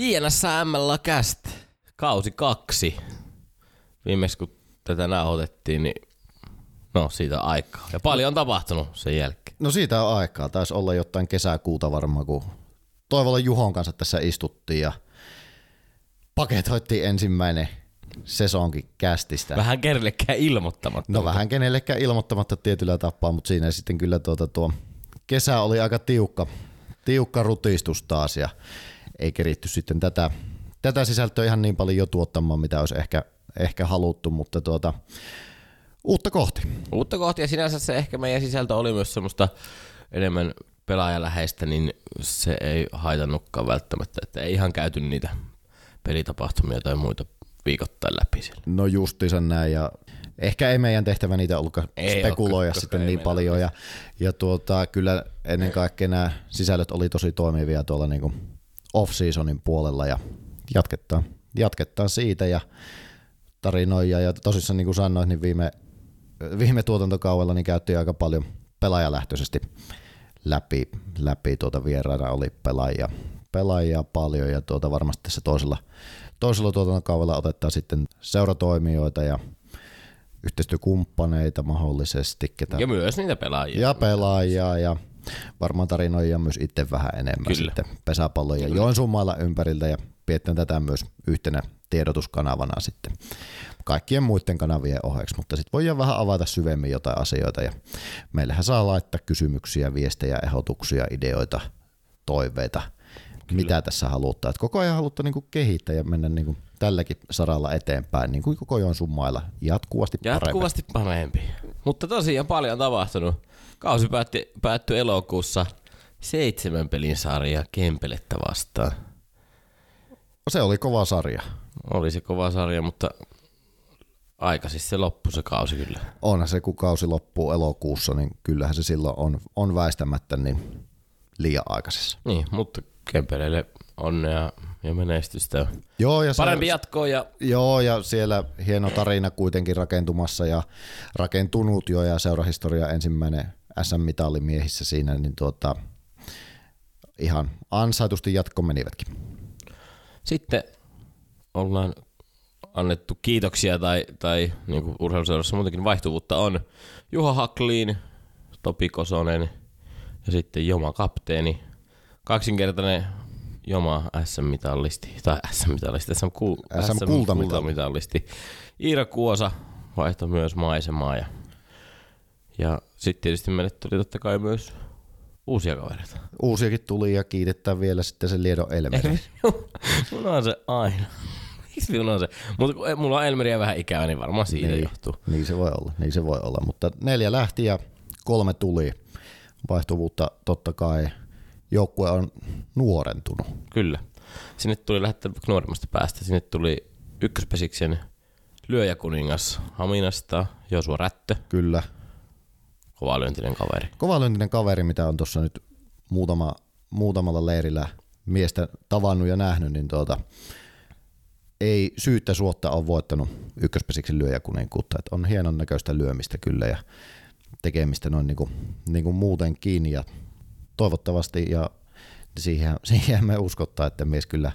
JNSML Cast, kausi kaksi. Viimeksi kun tätä nauhoitettiin, niin no siitä on aikaa. Ja paljon on tapahtunut sen jälkeen. No siitä on aikaa. Taisi olla jotain kesäkuuta varmaan, kun Toivolla Juhon kanssa tässä istuttiin ja paketoittiin ensimmäinen sesonkin kästistä. Vähän kenellekään ilmoittamatta. No vähän kenellekään ilmoittamatta tietyllä tapaa, mutta siinä sitten kyllä tuota tuo kesä oli aika tiukka, tiukka rutistus taas ja ei keritty sitten tätä, tätä sisältöä ihan niin paljon jo tuottamaan, mitä olisi ehkä, ehkä haluttu, mutta tuota, uutta kohti. Uutta kohti ja sinänsä se ehkä meidän sisältö oli myös semmoista enemmän pelaajaläheistä, niin se ei haitannutkaan välttämättä, että ei ihan käyty niitä pelitapahtumia tai muita viikoittain läpi siellä. No justiinsa näin ja ehkä ei meidän tehtävä niitä ollutkaan ei spekuloida ole, sitten niin paljon ja, ja tuota, kyllä ennen kaikkea nämä sisällöt oli tosi toimivia tuolla niin kuin off-seasonin puolella ja jatketaan, jatketaan siitä ja tarinoja ja tosissaan niin kuin sanoit, niin viime, viime tuotantokaudella niin käytiin aika paljon pelaajalähtöisesti läpi, läpi tuota vieraana oli pelaajia, pelaajia paljon ja tuota varmasti tässä toisella, toisella tuotantokaudella otetaan sitten seuratoimijoita ja yhteistyökumppaneita mahdollisesti. Ketä, ja myös niitä pelaajia. Ja pelaajia ja varmaan tarinoja myös itse vähän enemmän Kyllä. sitten pesäpallon ja Joensuun mailla ympäriltä ja pidetään tätä myös yhtenä tiedotuskanavana sitten kaikkien muiden kanavien oheksi, mutta sitten voidaan vähän avata syvemmin jotain asioita ja meillähän saa laittaa kysymyksiä, viestejä, ehdotuksia, ideoita, toiveita, Kyllä. mitä tässä halutaan. koko ajan halutaan niinku kehittää ja mennä niinku tälläkin saralla eteenpäin, niin kuin koko ajan summalla jatkuvasti parempi. Jatkuvasti parempi. Mutta tosiaan paljon tapahtunut. Kausi päätti, päättyi elokuussa seitsemän pelin sarja Kempelettä vastaan. Se oli kova sarja. Oli se kova sarja, mutta aika siis se loppui se kausi kyllä. Onhan se, kun kausi loppuu elokuussa, niin kyllähän se silloin on, on väistämättä niin liian aikaisessa. Niin, mutta Kempeleille onnea ja menestystä. Joo, ja Parempi se, jatkoa. Ja... Joo, ja siellä hieno tarina kuitenkin rakentumassa ja rakentunut jo ja seurahistoria ensimmäinen SM-mitalli miehissä siinä, niin tuota, ihan ansaitusti jatko menivätkin. Sitten ollaan annettu kiitoksia tai, tai niin kuin urheiluseurassa muutenkin vaihtuvuutta on Juha Hakliin, Topi Kosonen ja sitten Joma Kapteeni. Kaksinkertainen Joma SM-mitallisti, tai SM-mitallisti, SM, SM, kultamitallisti. Iira Kuosa vaihtoi myös maisemaa ja, ja sitten tietysti meille tuli totta kai myös uusia kavereita. Uusiakin tuli ja kiitetään vielä sitten se Liedon Elmeri. Mulla on se aina. Miksi minulla on se? Mutta mulla on Elmeriä vähän ikävä, niin varmaan siitä niin, johtuu. Niin se voi olla, niin se voi olla. Mutta neljä lähti ja kolme tuli. Vaihtuvuutta totta kai. Joukkue on nuorentunut. Kyllä. Sinne tuli lähettää nuoremmasta päästä. Sinne tuli ykköspesiksen lyöjäkuningas Haminasta, Josua Rättö. Kyllä. Kovalyöntinen kaveri. Kovalyöntinen kaveri, mitä on tuossa nyt muutama, muutamalla leirillä miestä tavannut ja nähnyt, niin tuota, ei syyttä suotta ole voittanut ykköspesiksen lyöjäkuninkuutta. Et on hienon näköistä lyömistä kyllä ja tekemistä noin niin kuin, niin kuin muutenkin ja toivottavasti ja siihen, siihen me uskottaa, että mies kyllä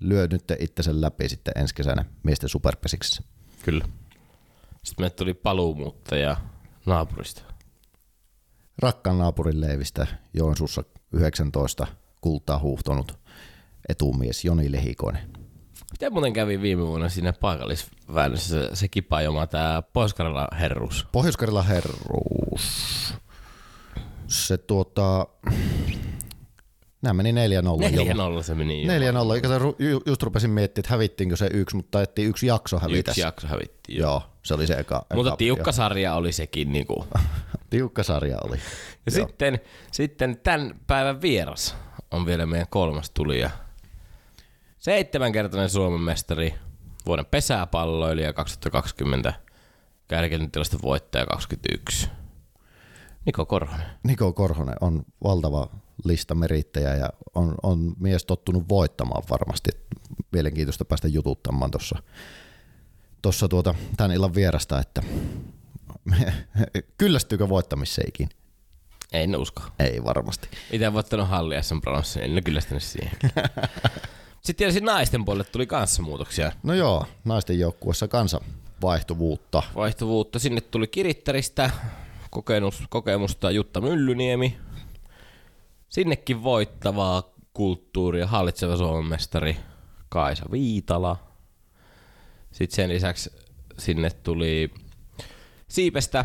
lyö nyt itsensä läpi sitten ensi kesänä miesten superpesiksessä. Kyllä. Sitten me tuli paluumuuttaja naapurista. Rakkaan naapurin leivistä Joensuussa 19 kultaa huuhtonut etumies Joni Lehikoinen. Miten muuten kävi viime vuonna siinä paikallisväännössä se, se kipajoma, tämä pohjois herruus? pohjois herruus. Se tuota... Nämä meni 4-0. 4-0 se meni. 4-0. Eikä ju, just rupesin miettimään, että hävittiinkö se yksi, mutta ettiin yksi jakso hävitä. Yksi jakso hävittiin. Joo. joo, se oli se eka. Mutta eka, tiukka jo. sarja oli sekin. Niin kuin. tiukka sarja oli. Ja sitten, sitten tämän päivän vieras on vielä meidän kolmas tulija. Seitsemänkertainen Suomen mestari, vuoden pesäpalloilija 2020, kärkentilaisten voittaja 21. Niko Korhonen. Niko Korhonen on valtava lista merittäjä ja on, on mies tottunut voittamaan varmasti. Mielenkiintoista päästä jututtamaan tuossa tossa tuota, tämän illan vierasta, että kyllästyykö voittamiseikin? En usko. Ei varmasti. Itse voittanut halli SM Bronssin, en kyllästynyt siihen. Sitten tietysti naisten puolelle tuli kanssa muutoksia. No joo, naisten joukkuessa kanssa vaihtuvuutta. Vaihtuvuutta. Sinne tuli Kirittäristä kokemus, kokemusta Jutta Myllyniemi. Sinnekin voittavaa kulttuuria hallitseva Suomen mestari Kaisa Viitala. Sitten sen lisäksi sinne tuli Siipestä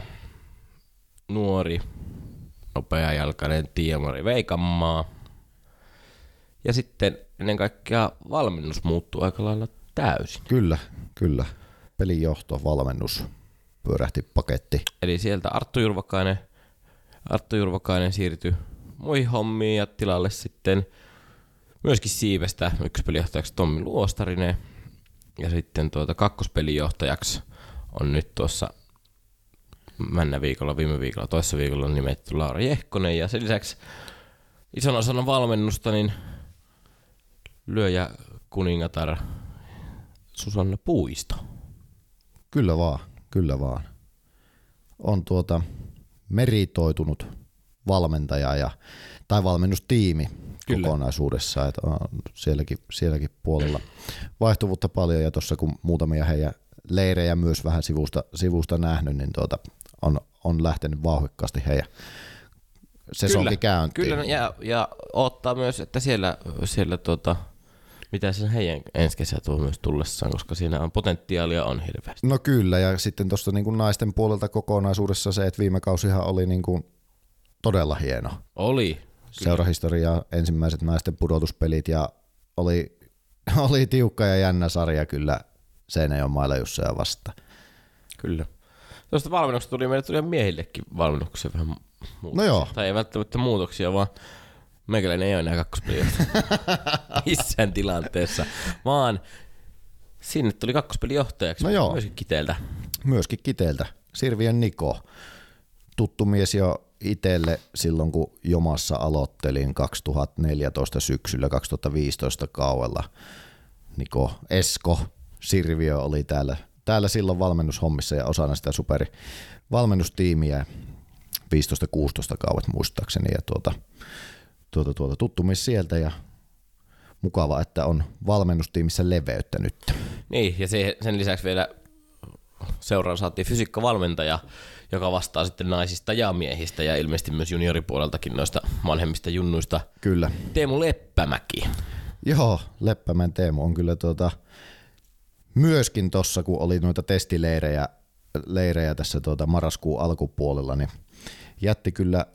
nuori, nopeajalkainen Tiemari Veikanmaa. Ja sitten ennen kaikkea valmennus muuttuu aika lailla täysin. Kyllä, kyllä. Pelijohto, valmennus, pyörähti paketti. Eli sieltä Arttu Jurvakainen, Arttu Jurvakainen siirtyi muihin hommiin ja tilalle sitten myöskin Siivestä yksi pelijohtajaksi Tommi Luostarinen. Ja sitten tuota kakkospelijohtajaksi on nyt tuossa männä viikolla, viime viikolla, toissa viikolla on nimetty Laura Jehkonen. Ja sen lisäksi ison osana valmennusta niin lyöjä kuningatar Susanna Puisto. Kyllä vaan, kyllä vaan. On tuota meritoitunut valmentaja ja, tai valmennustiimi Kyllä. kokonaisuudessa. Että on sielläkin, sielläkin puolella vaihtuvuutta paljon ja tuossa kun muutamia heidän leirejä myös vähän sivusta, sivusta nähnyt, niin tuota, on, on lähtenyt vauhikkaasti heidän sesonkin käyntiin. Kyllä, ja, ja ottaa myös, että siellä, siellä tuota, mitä se heidän ensi kesä tuo myös tullessaan, koska siinä on potentiaalia on hirveästi. No kyllä, ja sitten tuosta niin naisten puolelta kokonaisuudessa se, että viime kausihan oli niin kuin todella hieno. Oli. Seurahistoria, ensimmäiset naisten pudotuspelit ja oli, oli tiukka ja jännä sarja kyllä Seinäjoen Jusseja vasta. Kyllä. Tuosta valmennuksesta tuli meille tuli miehillekin valmennuksia vähän muutoksia. No joo. Tai ei välttämättä muutoksia, vaan meikäläinen ei ole enää kakkospeliä missään tilanteessa, vaan sinne tuli kakkospelijohtajaksi no joo. myöskin Kiteeltä. Myöskin Kiteeltä. Sirviön Niko, tuttu mies jo itselle silloin, kun Jomassa aloittelin 2014 syksyllä, 2015 kauella. Niko Esko Sirviö oli täällä, täällä silloin valmennushommissa ja osana sitä superi valmennustiimiä 15-16 kauet muistaakseni. Ja tuota, tuota, tuota, tuttu mies sieltä ja mukava, että on valmennustiimissä leveyttä nyt. Niin, ja sen lisäksi vielä seuraan saatiin fysiikkavalmentaja, joka vastaa sitten naisista ja miehistä ja ilmeisesti myös junioripuoleltakin noista vanhemmista junnuista. Kyllä. Teemu Leppämäki. Joo, Leppämän Teemu on kyllä tuota, myöskin tuossa, kun oli noita testileirejä leirejä tässä tuota marraskuun alkupuolella, niin jätti kyllä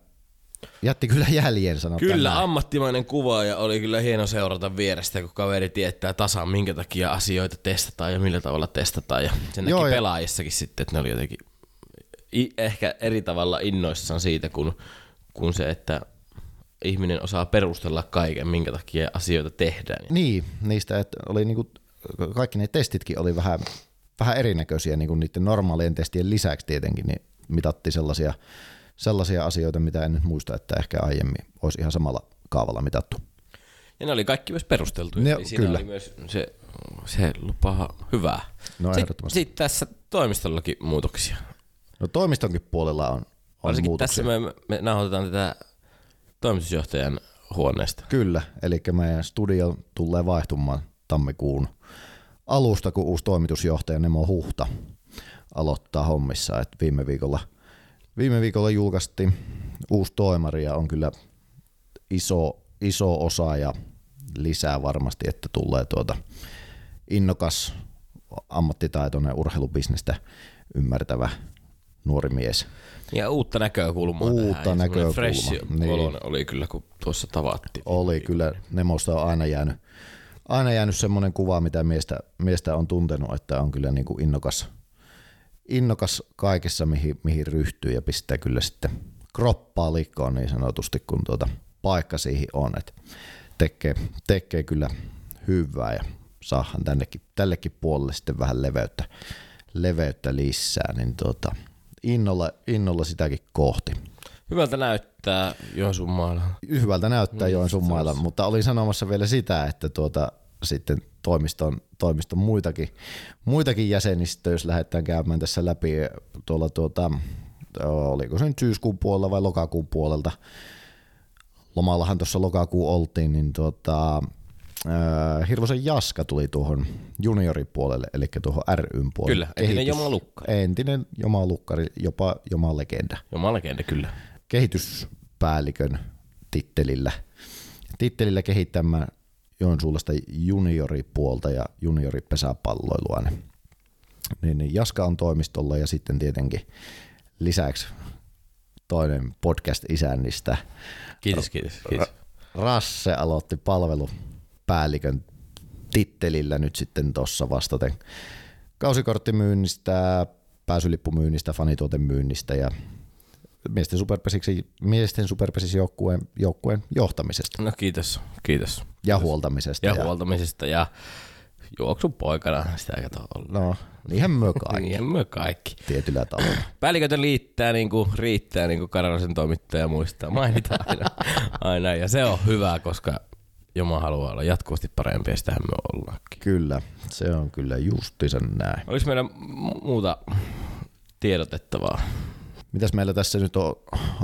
Jätti kyllä jäljen, sanotaan Kyllä, näin. ammattimainen ja oli kyllä hieno seurata vierestä, kun kaveri tietää tasan, minkä takia asioita testataan ja millä tavalla testataan. Ja sen Joo, näki ja... pelaajissakin sitten, että ne oli jotenkin ehkä eri tavalla innoissaan siitä, kun, kun se, että ihminen osaa perustella kaiken, minkä takia asioita tehdään. Niin, niistä, että oli niinku, kaikki ne testitkin oli vähän, vähän erinäköisiä niin kuin niiden normaalien testien lisäksi tietenkin, niin mitattiin sellaisia sellaisia asioita, mitä en nyt muista, että ehkä aiemmin olisi ihan samalla kaavalla mitattu. Ja ne oli kaikki myös perusteltu. Ne, siinä kyllä. oli myös se, se lupaa hyvää. No Sitten sit tässä toimistollakin muutoksia. No toimistonkin puolella on, on muutoksia. tässä me, me nauhoitetaan tätä toimitusjohtajan huoneesta. Kyllä, eli meidän studio tulee vaihtumaan tammikuun alusta, kun uusi toimitusjohtaja Nemo Huhta aloittaa hommissa. Et viime viikolla – Viime viikolla julkaistiin uusi toimari ja on kyllä iso, iso osa ja lisää varmasti, että tulee tuota innokas, ammattitaitoinen urheilubisnestä ymmärtävä nuori mies. Ja uutta näkökulmaa Uutta tähän. näkökulmaa. Fresh niin. oli kyllä, kun tuossa tavattiin. Oli kyllä. Nemosta on aina jäänyt, aina jäänyt semmoinen kuva, mitä miestä, miestä on tuntenut, että on kyllä niin kuin innokas, innokas kaikessa, mihin, mihin ryhtyy ja pistää kyllä sitten kroppaa liikkoon niin sanotusti, kun tuota paikka siihen on. Et tekee, tekee kyllä hyvää ja saahan tännekin, tällekin puolelle sitten vähän leveyttä, leveyttä lisää, niin tuota, innolla, innolla sitäkin kohti. Hyvältä näyttää Joensuun mailla. Hyvältä näyttää mm, Joensuun mailla, mutta olin sanomassa vielä sitä, että tuota, sitten toimiston, toimiston muitakin, muitakin jäsenistä, jos lähdetään käymään tässä läpi tuolla tuota, oliko se nyt syyskuun puolella vai lokakuun puolelta. Lomallahan tuossa lokakuun oltiin, niin tuota, äh, Hirvosen Jaska tuli tuohon junioripuolelle, eli tuohon ryn puolelle. Kyllä, entinen Joma Lukkari. Entinen Joma Lukkari, jopa Joma Legenda. Joma Legenda, kyllä. Kehityspäällikön tittelillä. Tittelillä kehittämään Joensuullasta junioripuolta ja junioripesäpalloilua. Niin, niin, niin Jaska on toimistolla ja sitten tietenkin lisäksi toinen podcast-isännistä. Kiitos, kiitos, kiitos. Rasse aloitti palvelupäällikön tittelillä nyt sitten tuossa vastaten kausikorttimyynnistä, pääsylippumyynnistä, fanituotemyynnistä ja miesten superpesiksi, miesten superpesis joukkueen, joukkueen johtamisesta. No kiitos, kiitos. Ja huoltamisesta. Ja, ja huoltamisesta ja juoksun poikana sitä kato olla. No, niinhän myö kaikki. niinhän myö kaikki. Tietyllä tavalla. Päällikötä liittää niin kuin, riittää niin kuin Karjalaisen toimittaja muistaa. Mainitaan aina, aina. Ja se on hyvä, koska Joma haluaa olla jatkuvasti parempi ja sitähän me ollaankin. Kyllä, se on kyllä justiinsa näin. Oliko meillä muuta tiedotettavaa? Mitäs meillä tässä nyt on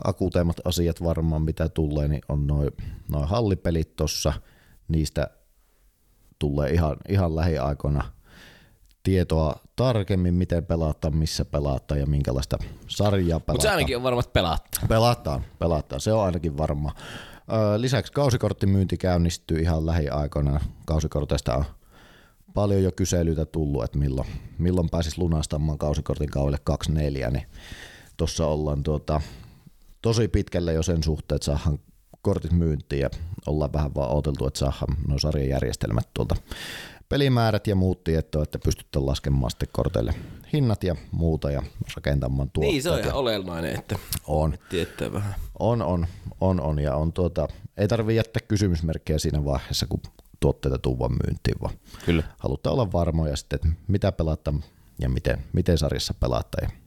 akuuteimmat asiat varmaan, mitä tulee, niin on noin noi hallipelit tuossa. Niistä tulee ihan, ihan lähiaikoina tietoa tarkemmin, miten pelataan, missä pelataan ja minkälaista sarjaa pelataan. Mutta se ainakin on varmasti pelataan. Pelataan, pelataan. Se on ainakin varma. Lisäksi kausikorttimyynti käynnistyy ihan lähiaikoina. Kausikorteista on paljon jo kyselyitä tullut, että milloin, milloin pääsis lunastamaan kausikortin kaudelle 24, niin tuossa ollaan tuota, tosi pitkälle jo sen suhteen, että saadaan kortit myyntiin ja ollaan vähän vaan odoteltu, että saadaan nuo sarjajärjestelmät tuolta pelimäärät ja muut tietoa, että pystytään laskemaan sitten korteille hinnat ja muuta ja rakentamaan tuotteet. Niin, se on ihan olennainen, että on. tietää vähän. On, on, on, on ja on tuota, ei tarvitse jättää kysymysmerkkejä siinä vaiheessa, kun tuotteita tuu vaan myyntiin, vaan Kyllä. halutaan olla varmoja sitten, että mitä pelataan ja miten, miten sarjassa pelataan ja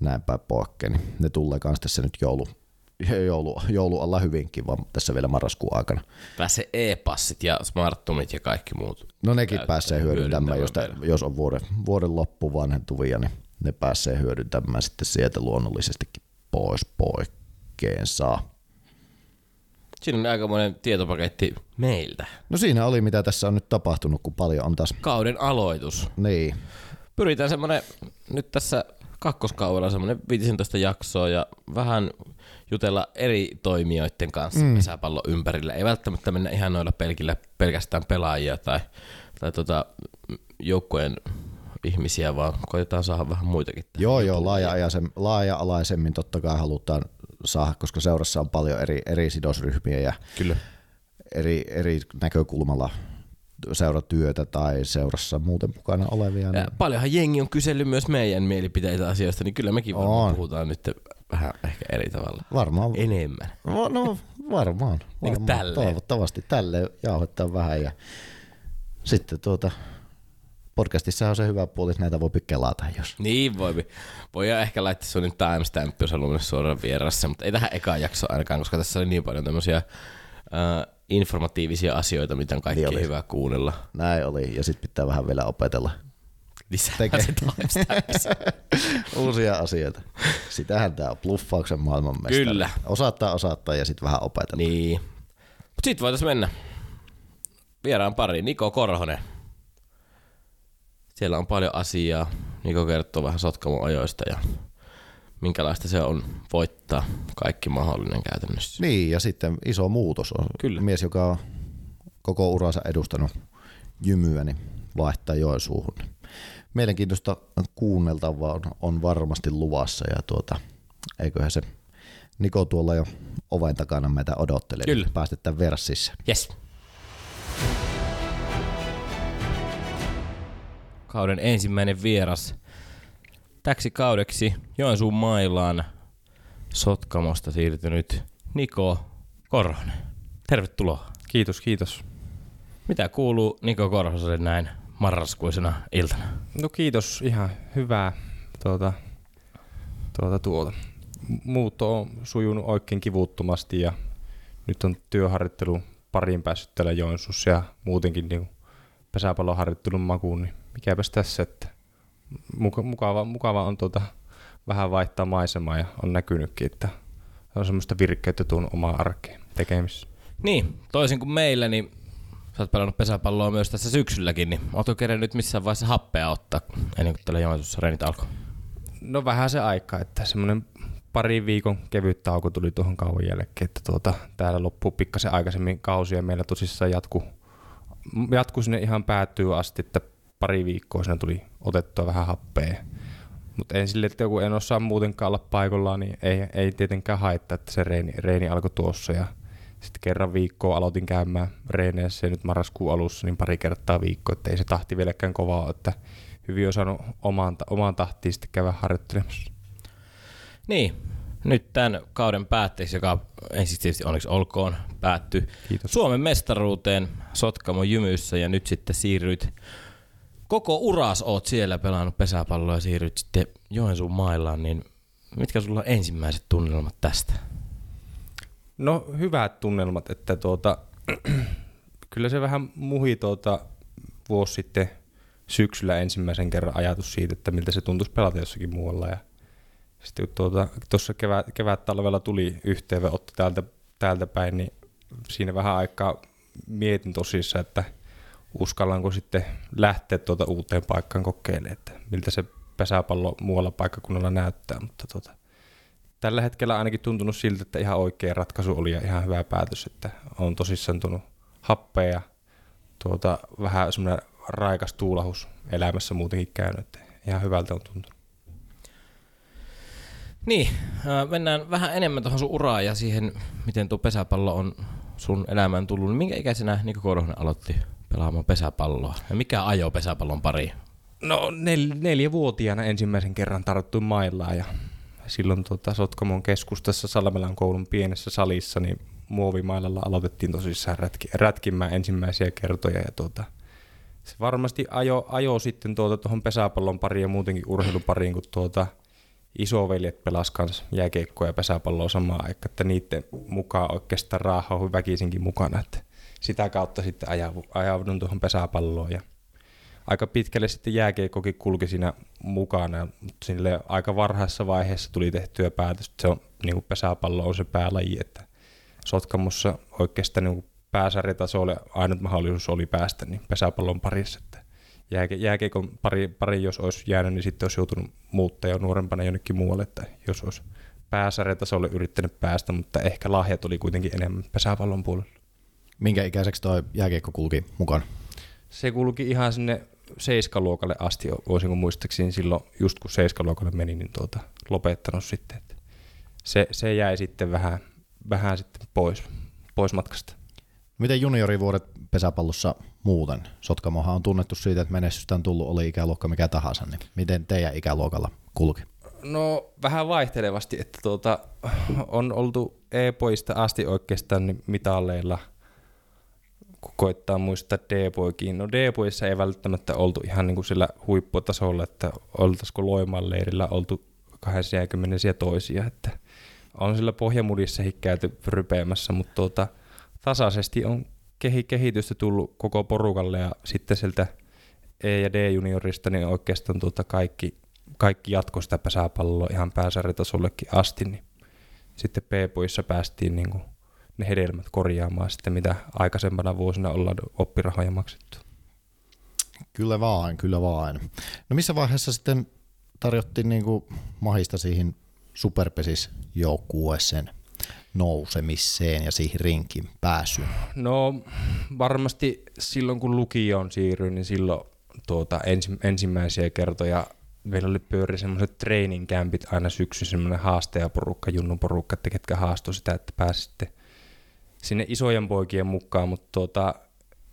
näin päin poikkeen. Niin ne tulee myös tässä nyt joulu, joulu, joulu alla hyvinkin, vaan tässä vielä marraskuun aikana. Pääsee e-passit ja smarttumit ja kaikki muut. No nekin pääsee hyödyntämään, jos, jos on vuoden, vuoden loppu vanhentuvia, niin ne pääsee hyödyntämään sitten sieltä luonnollisestikin pois poikkeen saa. Siinä on aikamoinen tietopaketti meiltä. No siinä oli, mitä tässä on nyt tapahtunut, kun paljon on taas... Kauden aloitus. Niin. Pyritään semmoinen, nyt tässä kakkoskaudella semmoinen 15 jaksoa ja vähän jutella eri toimijoiden kanssa mm. pesäpallon ympärillä. Ei välttämättä mennä ihan noilla pelkillä pelkästään pelaajia tai, tai tota, joukkojen ihmisiä, vaan koitetaan saada vähän muitakin. Joo, joo, laaja-alaisemmin totta kai halutaan saada, koska seurassa on paljon eri, eri sidosryhmiä ja Kyllä. eri, eri näkökulmalla seuratyötä tai seurassa muuten mukana olevia. Niin... Paljonhan jengi on kysellyt myös meidän mielipiteitä asioista, niin kyllä mekin varmaan on. puhutaan nyt vähän ehkä eri tavalla. Varmaan. Enemmän. No, no varmaan. niin varmaan. tälleen. Toivottavasti tälle jauhettaa vähän ja sitten tuota, podcastissa on se hyvä puoli, että näitä voi kelata, jos. Niin voi. Voi ehkä laittaa sun timestamp, jos haluaa suoraan vieressä, mutta ei tähän eka jakso ainakaan, koska tässä oli niin paljon tämmöisiä uh, informatiivisia asioita, mitä on kaikki niin hyvä kuunnella. Näin oli, ja sitten pitää vähän vielä opetella. Lisää se Uusia asioita. Sitähän tämä on bluffauksen maailmanmestari. Kyllä. Osaattaa, osaattaa ja sitten vähän opetella. Niin. Mutta sitten voitaisiin mennä vieraan pariin. Niko Korhonen. Siellä on paljon asiaa. Niko kertoo vähän Sotkamon ajoista ja minkälaista se on voittaa kaikki mahdollinen käytännössä. Niin, ja sitten iso muutos on Kyllä. mies, joka on koko uransa edustanut jymyä, niin vaihtaa Joensuuhun. Mielenkiintoista kuunneltavaa on, on varmasti luvassa ja tuota, eiköhän se Niko tuolla jo oven takana meitä odottelee. Kyllä. Päästetään verssissa. Yes. Kauden ensimmäinen vieras täksi kaudeksi Joensuun mailaan Sotkamosta siirtynyt Niko Korhonen. Tervetuloa. Kiitos, kiitos. Mitä kuuluu Niko Korhoselle näin marraskuisena iltana? No kiitos, ihan hyvää tuota, tuota, tuota. Muutto on sujunut oikein kivuttomasti ja nyt on työharjoittelu pariin päässyt täällä Joensuussa ja muutenkin niin pesäpalloharjoittelun makuun, niin mikäpäs tässä, että mukava, mukava on tuota, vähän vaihtaa maisemaa ja on näkynytkin, että on semmoista virkkeyttä tuon omaan arkeen tekemisissä. Niin, toisin kuin meillä, niin Sä oot pelannut pesäpalloa myös tässä syksylläkin, niin ootko kerännyt missään vaiheessa happea ottaa ennen kuin tällä Joensuussa reenit alkoi? No vähän se aika, että semmoinen pari viikon kevyt tauko tuli tuohon kauan jälkeen, että tuota, täällä loppuu pikkasen aikaisemmin kausi ja meillä tosissaan jatku, jatku sinne ihan päättyy asti, että pari viikkoa siinä tuli otettua vähän happea. Mutta en sille, että joku en osaa muutenkaan olla paikallaan, niin ei, ei tietenkään haittaa, että se reeni, reeni alkoi tuossa ja sitten kerran viikkoa aloitin käymään reeneissä ja nyt marraskuun alussa niin pari kertaa viikkoa, että ei se tahti vieläkään kovaa, että hyvin on saanut omaan, omaan tahtiin sitten käydä harjoittelemassa. Niin, nyt tämän kauden päätteeksi, joka ensin tietysti onneksi olkoon päätty Kiitos. Suomen mestaruuteen Sotkamo Jymyssä ja nyt sitten siirryit koko uras oot siellä pelannut pesäpalloa ja siirryt sitten Joensuun mailaan, niin mitkä sulla on ensimmäiset tunnelmat tästä? No hyvät tunnelmat, että tuota, kyllä se vähän muhi tuota, vuosi sitten syksyllä ensimmäisen kerran ajatus siitä, että miltä se tuntuisi pelata jossakin muualla. Ja sitten kun tuota, tuossa kevät, kevät talvella tuli yhteenveotto täältä, täältä päin, niin siinä vähän aikaa mietin tosissaan, että uskallanko sitten lähteä tuota uuteen paikkaan kokeilemaan, että miltä se pesäpallo muualla paikkakunnalla näyttää, mutta tuota, tällä hetkellä ainakin tuntunut siltä, että ihan oikea ratkaisu oli ja ihan hyvä päätös, että on tosissaan tullut happea ja tuota, vähän semmoinen raikas tuulahus elämässä muutenkin käynyt, että ihan hyvältä on tuntunut. Niin, äh, mennään vähän enemmän tuohon sun uraan ja siihen, miten tuo pesäpallo on sun elämään tullut. Niin minkä ikäisenä Niko Korhonen aloitti pelaamaan pesäpalloa? Ja mikä ajo pesäpallon pari? No nel, neljävuotiaana ensimmäisen kerran tarttuin maillaan ja silloin tuota, Sotkamon keskustassa Salmelan koulun pienessä salissa, niin muovimailalla aloitettiin tosissaan rätki, rätkimään ensimmäisiä kertoja ja tuota, se varmasti ajo, ajo sitten tuota tuohon pesäpallon pariin ja muutenkin urheilupariin, kun tuota, isoveljet pelas kanssa jääkiekkoa ja pesäpalloa samaan aikaan, että niiden mukaan oikeastaan raaha on väkisinkin mukana, että sitä kautta sitten ajaudun tuohon pesäpalloon ja aika pitkälle sitten jääkiekkokin kulki siinä mukana, mutta sille aika varhaisessa vaiheessa tuli tehtyä päätös, että se on niin kuin pesäpallo on se päälaji, että Sotkamossa oikeastaan niin pääsarjatasolle ainut mahdollisuus oli päästä niin pesäpallon parissa, että jääke, jääkeikon pari, pari, jos olisi jäänyt, niin sitten olisi joutunut muuttaa jo nuorempana jonnekin muualle, että jos olisi pääsarjatasolle yrittänyt päästä, mutta ehkä lahjat oli kuitenkin enemmän pesäpallon puolella. Minkä ikäiseksi tuo jääkiekko kulki mukaan? Se kulki ihan sinne seiskaluokalle asti, voisinko muistaakseni silloin, just kun seiskaluokalle meni, niin tuota, lopettanut sitten. Että se, se jäi sitten vähän, vähän sitten pois, pois matkasta. Miten juniorivuodet pesäpallossa muuten? Sotkamohan on tunnettu siitä, että menestystä on tullut, oli ikäluokka mikä tahansa, niin miten teidän ikäluokalla kulki? No vähän vaihtelevasti, että tuota, on oltu E-poista asti oikeastaan niin mitalleilla, kun koittaa muistaa D-poikiin. No D-poissa ei välttämättä oltu ihan niin kuin sillä huipputasolla, että oltaisiko Loimaan leirillä oltu 80 toisia, että on sillä pohjamudissakin käyty rypeämässä, mutta tuota, tasaisesti on kehitystä tullut koko porukalle ja sitten sieltä E- ja D-juniorista niin oikeastaan tuota kaikki, kaikki jatko sitä pesäpalloa ihan pääsarjatasollekin asti, niin sitten P-puissa päästiin niin kuin ne hedelmät korjaamaan sitten, mitä aikaisempana vuosina ollaan oppirahoja maksettu. Kyllä vaan, kyllä vaan. No missä vaiheessa sitten tarjottiin niin kuin mahista siihen superpesis joukkueeseen nousemiseen ja siihen rinkin pääsyyn? No varmasti silloin kun lukioon siirryin, niin silloin tuota, ensi, ensimmäisiä kertoja meillä oli pyöri semmoiset training campit aina syksyn semmoinen haastajaporukka, junnuporukka, että ketkä haastoi sitä, että pääsitte sinne isojen poikien mukaan, mutta tuota,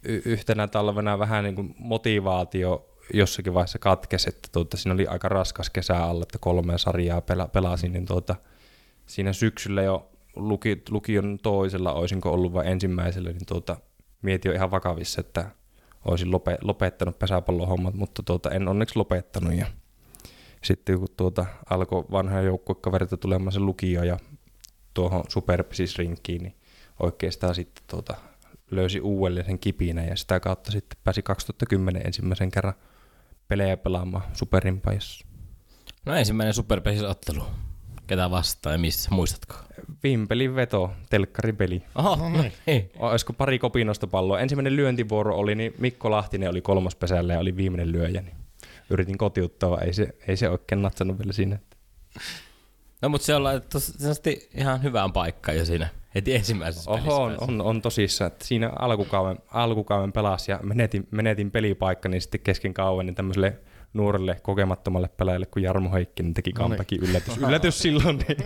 y- yhtenä talvena vähän niin kuin motivaatio jossakin vaiheessa katkesi, että tuota, siinä oli aika raskas kesä alla, että kolme sarjaa pela- pelasin, niin tuota, siinä syksyllä jo luki, lukion toisella olisinko ollut vai ensimmäisellä, niin tuota, mietin jo ihan vakavissa, että olisin lope, lopettanut pesäpallohommat, mutta tuota, en onneksi lopettanut. Ja sitten kun tuota, alkoi vanha joukkuekaverilta tulemaan se lukio ja tuohon superpisisrinkkiin, niin oikeastaan sitten tuota, löysi uudelleen sen kipinä ja sitä kautta sitten pääsi 2010 ensimmäisen kerran pelejä pelaamaan superin pajassa. No ensimmäinen superpesisottelu. Ketä vastaan ja missä, muistatko? Vimpelin veto, telkkaripeli. Oho, no niin. Olisiko pari kopinosta palloa? Ensimmäinen lyöntivuoro oli, niin Mikko Lahtinen oli kolmas pesällä ja oli viimeinen lyöjä. Niin yritin kotiuttaa, ei se, ei se oikein natsannut vielä sinne. No mutta se on laitettu ihan hyvään paikkaan jo siinä heti ensimmäisessä Oho, on, on, on tosissaan, että siinä alkukauden, alkukauden pelasi ja menetin, menetin pelipaikka, niin sitten kesken kauden niin tämmöiselle nuorelle kokemattomalle pelaajalle kuin Jarmo Heikkinen teki comebackin yllätys, yllätys silloin. Niin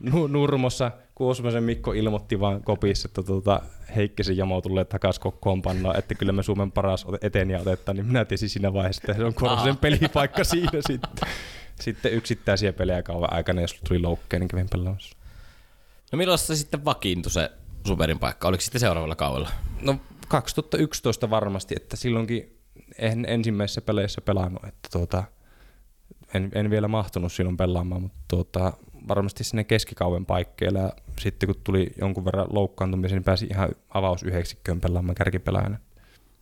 Nu- Nurmossa Kuosmasen Mikko ilmoitti vaan kopissa, että tuota, Heikkisen jamo tulee takaisin kokoonpanoon, että kyllä me Suomen paras eteniä otetaan, niin minä tiesin siinä vaiheessa, että se on Korhosen pelipaikka siinä sitten. Sitten yksittäisiä pelejä kauan aikana, jos tuli loukkeja, niin kävin pelaamassa. No milloin se sitten vakiintui se superin paikka? Oliko sitten seuraavalla kaudella? No 2011 varmasti, että silloinkin en ensimmäisissä peleissä pelannut, että tuota, en, en, vielä mahtunut silloin pelaamaan, mutta tuota, varmasti sinne keskikauden paikkeilla ja sitten kun tuli jonkun verran loukkaantumisen, niin pääsi ihan avausyhdeksikköön pelaamaan kärkipelaajana.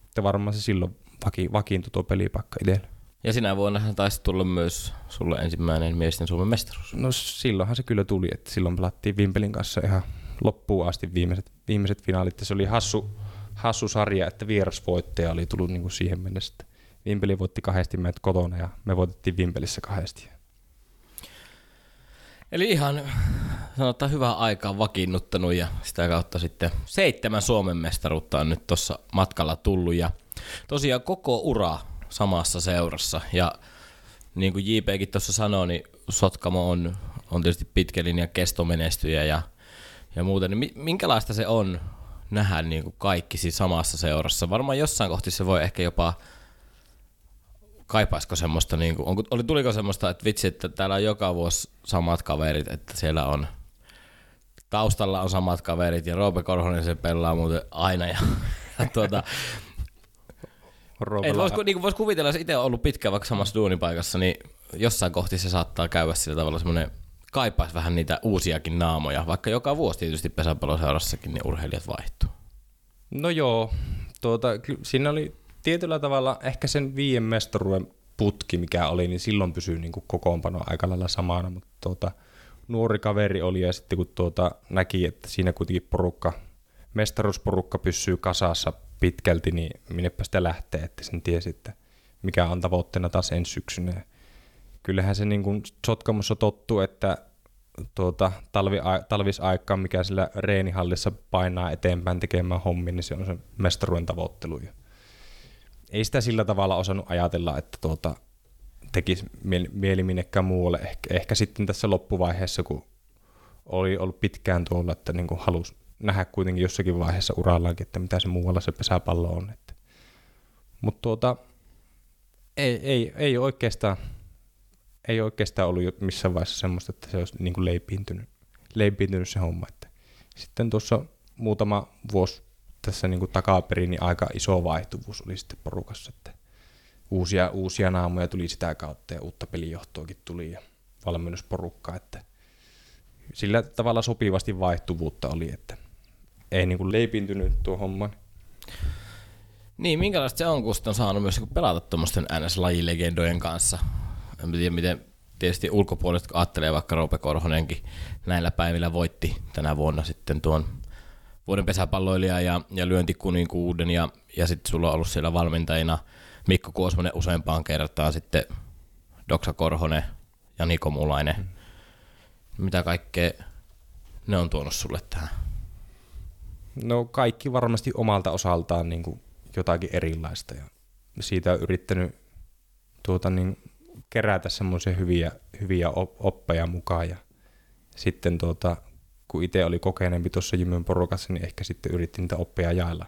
Että varmaan se silloin vaki, vakiintui tuo pelipaikka itselle. Ja sinä vuonna taisi tulla myös sulle ensimmäinen miesten Suomen mestaruus. No silloinhan se kyllä tuli, että silloin pelattiin Vimpelin kanssa ihan loppuun asti viimeiset, viimeiset finaalit. Ja se oli hassu, hassu sarja, että vierasvoittaja oli tullut niin kuin siihen mennessä. Vimpeli voitti kahdesti meidät kotona ja me voitettiin Vimpelissä kahdesti. Eli ihan sanotaan hyvää aikaa vakiinnuttanut ja sitä kautta sitten seitsemän Suomen mestaruutta on nyt tuossa matkalla tullut ja tosiaan koko ura samassa seurassa ja niin kuin JPkin tuossa sanoi, niin Sotkamo on, on tietysti pitkä linja kestomenestyjä ja, ja muuten, niin mi- minkälaista se on nähdä niin kuin kaikki siis samassa seurassa? Varmaan jossain kohti se voi ehkä jopa kaipaisiko semmoista, niin kuin, onko, oli, tuliko semmoista, että vitsi, että täällä on joka vuosi samat kaverit, että siellä on taustalla on samat kaverit ja Roope Korhonen se pelaa muuten aina ja, ja tuota, et vois, niin vois kuvitella, jos itse on ollut pitkään vaikka samassa duunipaikassa, niin jossain kohti se saattaa käydä sillä tavalla semmoinen kaipaisi vähän niitä uusiakin naamoja, vaikka joka vuosi tietysti pesäpalloseurassakin niin urheilijat vaihtuu. No joo, tuota, siinä oli tietyllä tavalla ehkä sen viien mestaruuden putki, mikä oli, niin silloin pysyy niin kokoonpano aika lailla samana, mutta tuota, nuori kaveri oli ja sitten kun tuota, näki, että siinä kuitenkin porukka, mestaruusporukka pysyy kasassa pitkälti, niin minnepä sitä lähtee, että sen tiesi, että mikä on tavoitteena taas ensi syksynä. Kyllähän se niin kuin Sotkamossa tottuu, että tuota, talvi, talvisaikaan, mikä sillä reenihallissa painaa eteenpäin tekemään hommi, niin se on se mestaruuden tavoittelu. Ei sitä sillä tavalla osannut ajatella, että tuota, tekisi mieli, minnekään muualle. Ehkä, ehkä sitten tässä loppuvaiheessa, kun oli ollut pitkään tuolla, että niin halusi nähdä kuitenkin jossakin vaiheessa urallaankin, että mitä se muualla se pesäpallo on. Mutta tuota, ei, ei, ei oikeastaan ei oikeastaan ollut missään vaiheessa semmoista, että se olisi niin kuin leipiintynyt, leipiintynyt se homma. Että sitten tuossa muutama vuosi tässä niin kuin takaperin, niin aika iso vaihtuvuus oli sitten porukassa, että uusia, uusia naamoja tuli sitä kautta ja uutta pelijohtoakin tuli ja valmennusporukkaa, että sillä tavalla sopivasti vaihtuvuutta oli, että ei niin kuin leipiintynyt tuo homma. Niin, minkälaista se on, kun on saanut myös pelata tuommoisten NS-lajilegendojen kanssa? En tiedä, miten tietysti ulkopuolesta kun ajattelee, vaikka Roope Korhonenkin näillä päivillä voitti tänä vuonna sitten tuon vuoden pesäpalloilija ja, ja lyöntikuninkuuden ja, ja sitten sulla on ollut siellä valmentajina Mikko Kuosmanen useampaan kertaan, sitten Doksa Korhonen ja Niko Mulainen. Mm. Mitä kaikkea ne on tuonut sulle tähän? No kaikki varmasti omalta osaltaan niin kuin jotakin erilaista ja siitä on yrittänyt tuota, niin, kerätä semmoisia hyviä, hyviä oppeja mukaan. Ja sitten tuota, kun itse oli kokeneempi tuossa Jymyn porukassa, niin ehkä sitten yritti niitä oppeja jaella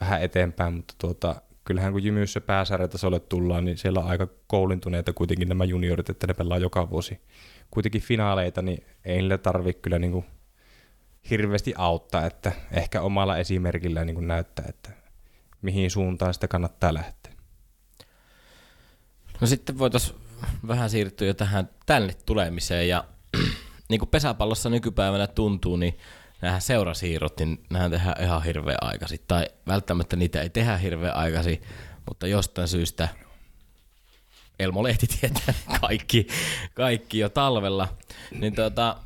vähän eteenpäin, mutta tuota, kyllähän kun Jymyssä pääsarjatasolle tullaan, niin siellä on aika koulintuneita kuitenkin nämä juniorit, että ne pelaa joka vuosi kuitenkin finaaleita, niin ei niille tarvitse kyllä niin kuin hirveästi auttaa, että ehkä omalla esimerkillä niin kuin näyttää, että mihin suuntaan sitä kannattaa lähteä. No sitten voitaisiin vähän siirtyä jo tähän tänne tulemiseen ja niin kuin pesäpallossa nykypäivänä tuntuu, niin nämähän seurasiirrot, niin nämähän tehdään ihan hirveän aikaisin. Tai välttämättä niitä ei tehdä hirveän aikaisin, mutta jostain syystä Elmo Lehti tietää kaikki, kaikki jo talvella. Niin tuota,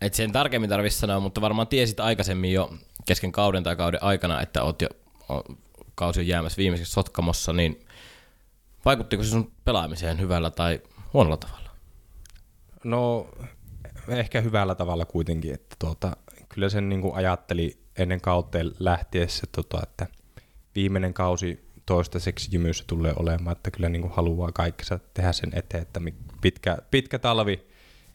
Et sen tarkemmin tarvitsisi sanoa, mutta varmaan tiesit aikaisemmin jo kesken kauden tai kauden aikana, että oot jo, kausi on jäämässä viimeiseksi Sotkamossa, niin vaikuttiko se sun pelaamiseen hyvällä tai huonolla tavalla? No ehkä hyvällä tavalla kuitenkin, että tuota, kyllä sen niin kuin ajatteli ennen kauteen lähtiessä, tota, että viimeinen kausi toistaiseksi jymyssä tulee olemaan, että kyllä niin kuin haluaa kaikkensa tehdä sen eteen, että pitkä, pitkä talvi,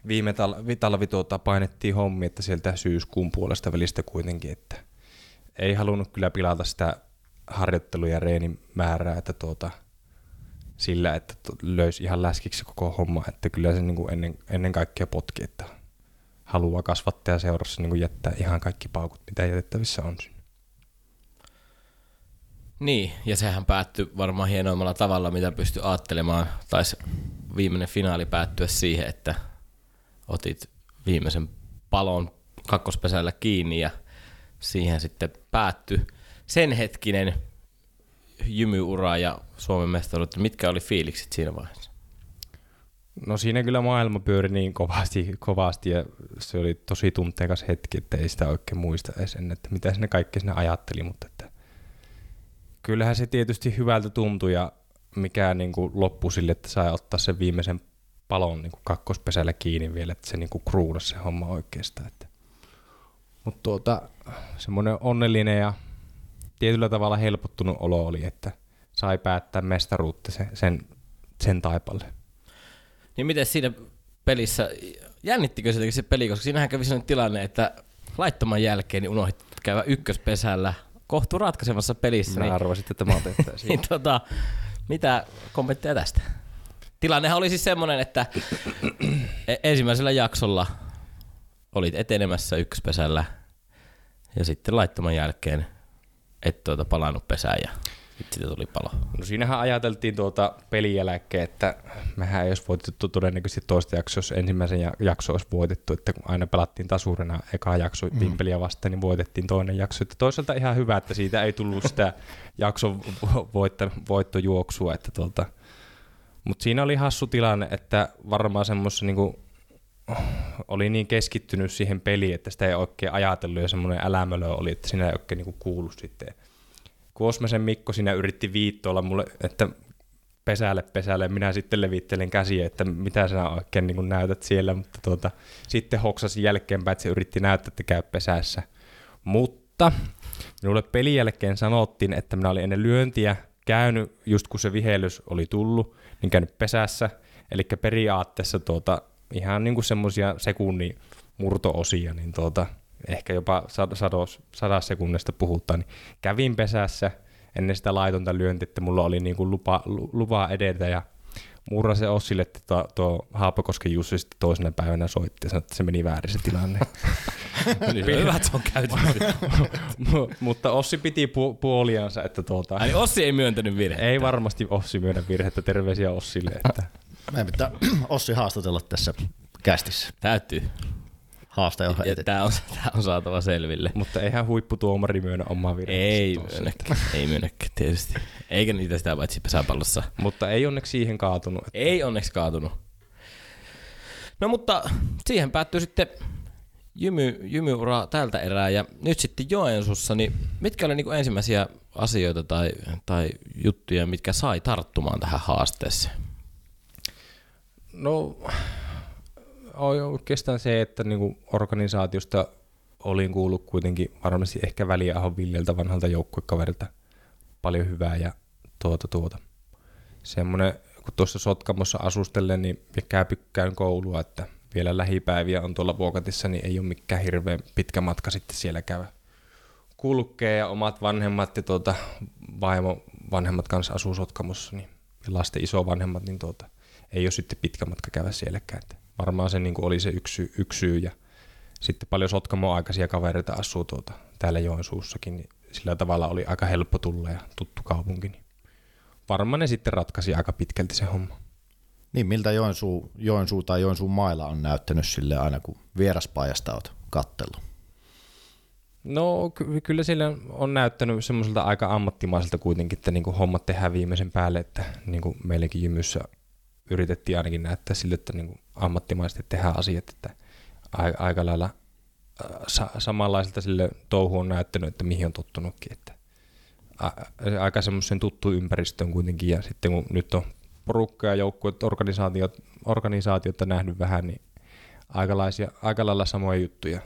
viime talvi, talvi tuota, painettiin hommi, että sieltä syyskuun puolesta välistä kuitenkin, että ei halunnut kyllä pilata sitä harjoittelu- ja reenin määrää, että tuota, sillä, että löysi ihan läskiksi koko homma, että kyllä se niin kuin ennen, ennen kaikkea potki, että haluaa kasvattaa seurassa niin kuin jättää ihan kaikki paukut, mitä jätettävissä on sinne. Niin, ja sehän päättyi varmaan hienoimmalla tavalla, mitä pystyi ajattelemaan. Taisi viimeinen finaali päättyä siihen, että otit viimeisen palon kakkospesällä kiinni ja siihen sitten päättyi sen hetkinen jymyura ja Suomen mestaruus. Mitkä oli fiilikset siinä vaiheessa? No siinä kyllä maailma pyöri niin kovasti, kovasti ja se oli tosi tunteikas hetki, että ei sitä oikein muista edes ennen, että mitä sinne kaikki sinne ajatteli, mutta että kyllähän se tietysti hyvältä tuntui ja mikä niin kuin loppui sille, että sai ottaa sen viimeisen palon niin kuin kakkospesällä kiinni vielä, että se niin kuin kruunasi se homma oikeastaan. Mutta tuota, semmoinen onnellinen ja tietyllä tavalla helpottunut olo oli, että sai päättää mestaruutta sen, sen, sen taipalle. Niin miten siinä pelissä, jännittikö se se peli, koska siinähän kävi sellainen tilanne, että laittoman jälkeen niin unohdit käydä ykköspesällä kohtu ratkaisemassa pelissä. Mä niin, arvasin, että mä niin, tota, mitä kommentteja tästä? Tilannehan oli siis semmoinen, että e- ensimmäisellä jaksolla olit etenemässä ykköspesällä ja sitten laittoman jälkeen et tuota palannut pesään ja sitten tuli palo. No siinähän ajateltiin tuota pelin jälkeen, että mehän ei olisi voitettu todennäköisesti toista jaksoa, jos ensimmäisen jakso olisi voitettu, että kun aina pelattiin tasurina eka jakso mm. Vimpeliä vastaan, niin voitettiin toinen jakso. Että toisaalta ihan hyvä, että siitä ei tullut sitä jakson voitto, voittojuoksua, että tuota, mutta siinä oli hassu tilanne, että varmaan semmoisessa niinku, oli niin keskittynyt siihen peliin, että sitä ei oikein ajatellut ja semmoinen älämölö oli, että siinä ei oikein niinku kuulu sitten Kuosmasen Mikko siinä yritti viittoilla mulle, että pesälle pesälle, minä sitten levittelen käsiä, että mitä sinä oikein niin näytät siellä, mutta tuota, sitten hoksasi jälkeenpäin, että se yritti näyttää, että käy pesässä. Mutta minulle pelin jälkeen sanottiin, että minä olin ennen lyöntiä käynyt, just kun se vihellys oli tullut, niin käynyt pesässä, eli periaatteessa tuota, ihan niin kuin semmoisia sekunnin murtoosia, niin tuota, ehkä jopa sados, sadas sekunnista puhutaan, niin kävin pesässä ennen sitä laitonta lyöntiä, että mulla oli niin kuin lupa, lupa edetä ja se Ossille, että tuo, tuo Haapakosken Jussi sitten toisena päivänä soitti ja sanoi, että se meni väärin se tilanne. se on käyty. Mutta Ossi piti pu- puoliansa. Että tuota, Ai Ossi ei myöntänyt virhettä? Ei varmasti Ossi myönnä virhettä. Terveisiä Ossille. Että. Meidän pitää Ossi haastatella tässä kästissä. Täytyy haaste on heitetty. Tämä on, tämä on saatava selville. Mutta eihän huipputuomari myönnä omaa virhettä. Ei myönnäkään, ei myönnäkään tietysti. Eikä niitä sitä paitsi pesäpallossa. Mutta ei onneksi siihen kaatunut. Että... Ei onneksi kaatunut. No mutta siihen päättyy sitten jymy, jymyura tältä erää ja nyt sitten Joensuussa, niin mitkä oli niinku ensimmäisiä asioita tai, tai juttuja, mitkä sai tarttumaan tähän haasteeseen? No oikeastaan se, että niinku organisaatiosta olin kuullut kuitenkin varmasti ehkä Väliahon Viljeltä vanhalta joukkuekaverilta paljon hyvää ja tuota tuota. Semmoinen, kun tuossa Sotkamossa asustellen, niin käy käyn koulua, että vielä lähipäiviä on tuolla Vuokatissa, niin ei ole mikään hirveän pitkä matka sitten siellä käydä kulkee ja omat vanhemmat ja tuota, vaimo vanhemmat kanssa asuu Sotkamossa, niin, ja lasten isovanhemmat, niin tuota, ei ole sitten pitkä matka käydä sielläkään. Että varmaan se niin kuin oli se yksi, yksi syy ja sitten paljon Sotkamon aikaisia kavereita asuu tuota, täällä Joensuussakin, niin sillä tavalla oli aika helppo tulla ja tuttu kaupunki. Niin varmaan ne sitten ratkaisi aika pitkälti se homma. Niin, miltä Joensuu, Joensuu tai Joensuun mailla on näyttänyt sille aina, kun vieraspajasta olet kattellut? No ky- kyllä sillä on näyttänyt semmoiselta aika ammattimaiselta kuitenkin, että niin kuin hommat tehdään viimeisen päälle, että niin kuin meillekin Jymyssä yritettiin ainakin näyttää sille, että niin kuin ammattimaisesti tehdään asiat, että aika lailla sa- samanlaiselta sille touhu on näyttänyt, että mihin on tottunutkin. Että aika semmoisen tuttu ympäristön kuitenkin ja sitten kun nyt on porukka ja joukkueet, organisaatiot, organisaatiota nähnyt vähän, niin aikalaisia, aika lailla samoja juttuja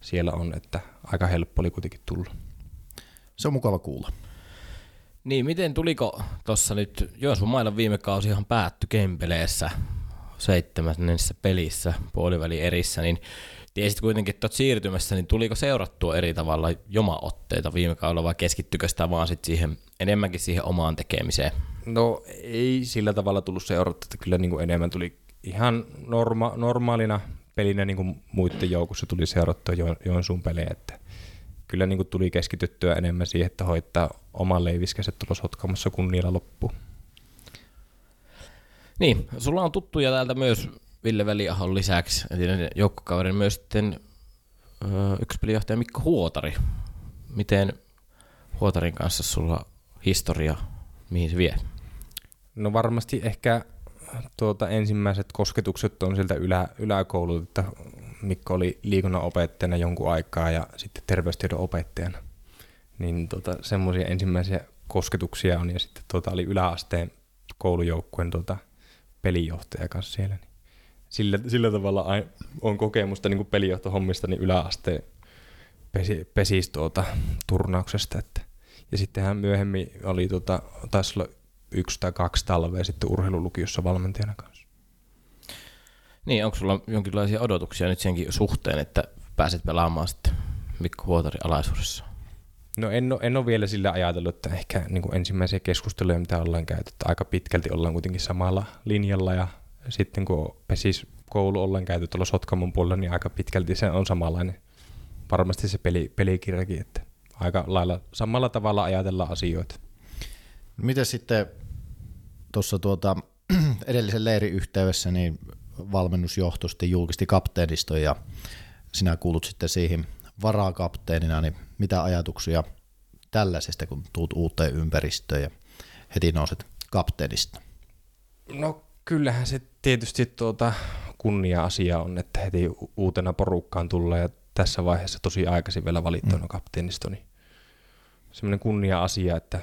siellä on, että aika helppo oli kuitenkin tulla. Se on mukava kuulla. Niin, miten tuliko tuossa nyt, Joensuun mailan viime kausi ihan päätty Kempeleessä seitsemännessä pelissä puoliväli erissä, niin tiesit kuitenkin, että siirtymässä, niin tuliko seurattua eri tavalla jomaotteita viime kaudella vai keskittykö sitä vaan sit siihen, enemmänkin siihen omaan tekemiseen? No ei sillä tavalla tullut seurattua, että kyllä niin kuin enemmän tuli ihan norma- normaalina pelinä niin kuin muiden joukossa tuli seurattua jo- Joensuun pelejä, että kyllä niin kuin tuli keskityttyä enemmän siihen, että hoitaa oman leiviskäiset tulos Hotkamassa kun niillä loppuu. Niin, sulla on tuttuja täältä myös Ville Väliahon lisäksi, joukkokaverin myös sitten yksi pelijohtaja Mikko Huotari. Miten Huotarin kanssa sulla historia, mihin se vie? No varmasti ehkä tuota, ensimmäiset kosketukset on sieltä ylä, yläkoulut, että Mikko oli liikunnan opettajana jonkun aikaa ja sitten terveystiedon opettajana. Niin tuota, semmoisia ensimmäisiä kosketuksia on ja sitten tuota, oli yläasteen koulujoukkueen tuota, pelijohtaja kanssa siellä. Niin sillä, sillä tavalla on kokemusta niin pelijohtohommista niin yläasteen pesi, pesis tuota, turnauksesta. Että. Ja sittenhän myöhemmin oli, tuota, taisi olla yksi tai kaksi talvea sitten urheilulukiossa valmentajana kanssa. Niin, onko sulla jonkinlaisia odotuksia nyt senkin suhteen, että pääset pelaamaan sitten Mikko Huotari alaisuudessa? No en ole, en ole vielä sillä ajatellut, että ehkä niin kuin ensimmäisiä keskusteluja, mitä ollaan käyty, että aika pitkälti ollaan kuitenkin samalla linjalla ja sitten kun pesis koulu ollaan käyty tuolla Sotkamon puolella, niin aika pitkälti se on samanlainen. Varmasti se peli, pelikirjakin, että aika lailla samalla tavalla ajatellaan asioita. Miten sitten tuossa tuota, edellisen leirin yhteydessä niin valmennusjohto sitten julkisti kapteeniston ja sinä kuulut sitten siihen varakapteenina, niin mitä ajatuksia tällaisesta, kun tuut uuteen ympäristöön ja heti nouset kapteenista? No kyllähän se tietysti tuota kunnia-asia on, että heti uutena porukkaan tulee ja tässä vaiheessa tosi aikaisin vielä valittuna mm. kapteenisto, niin semmoinen kunnia-asia, että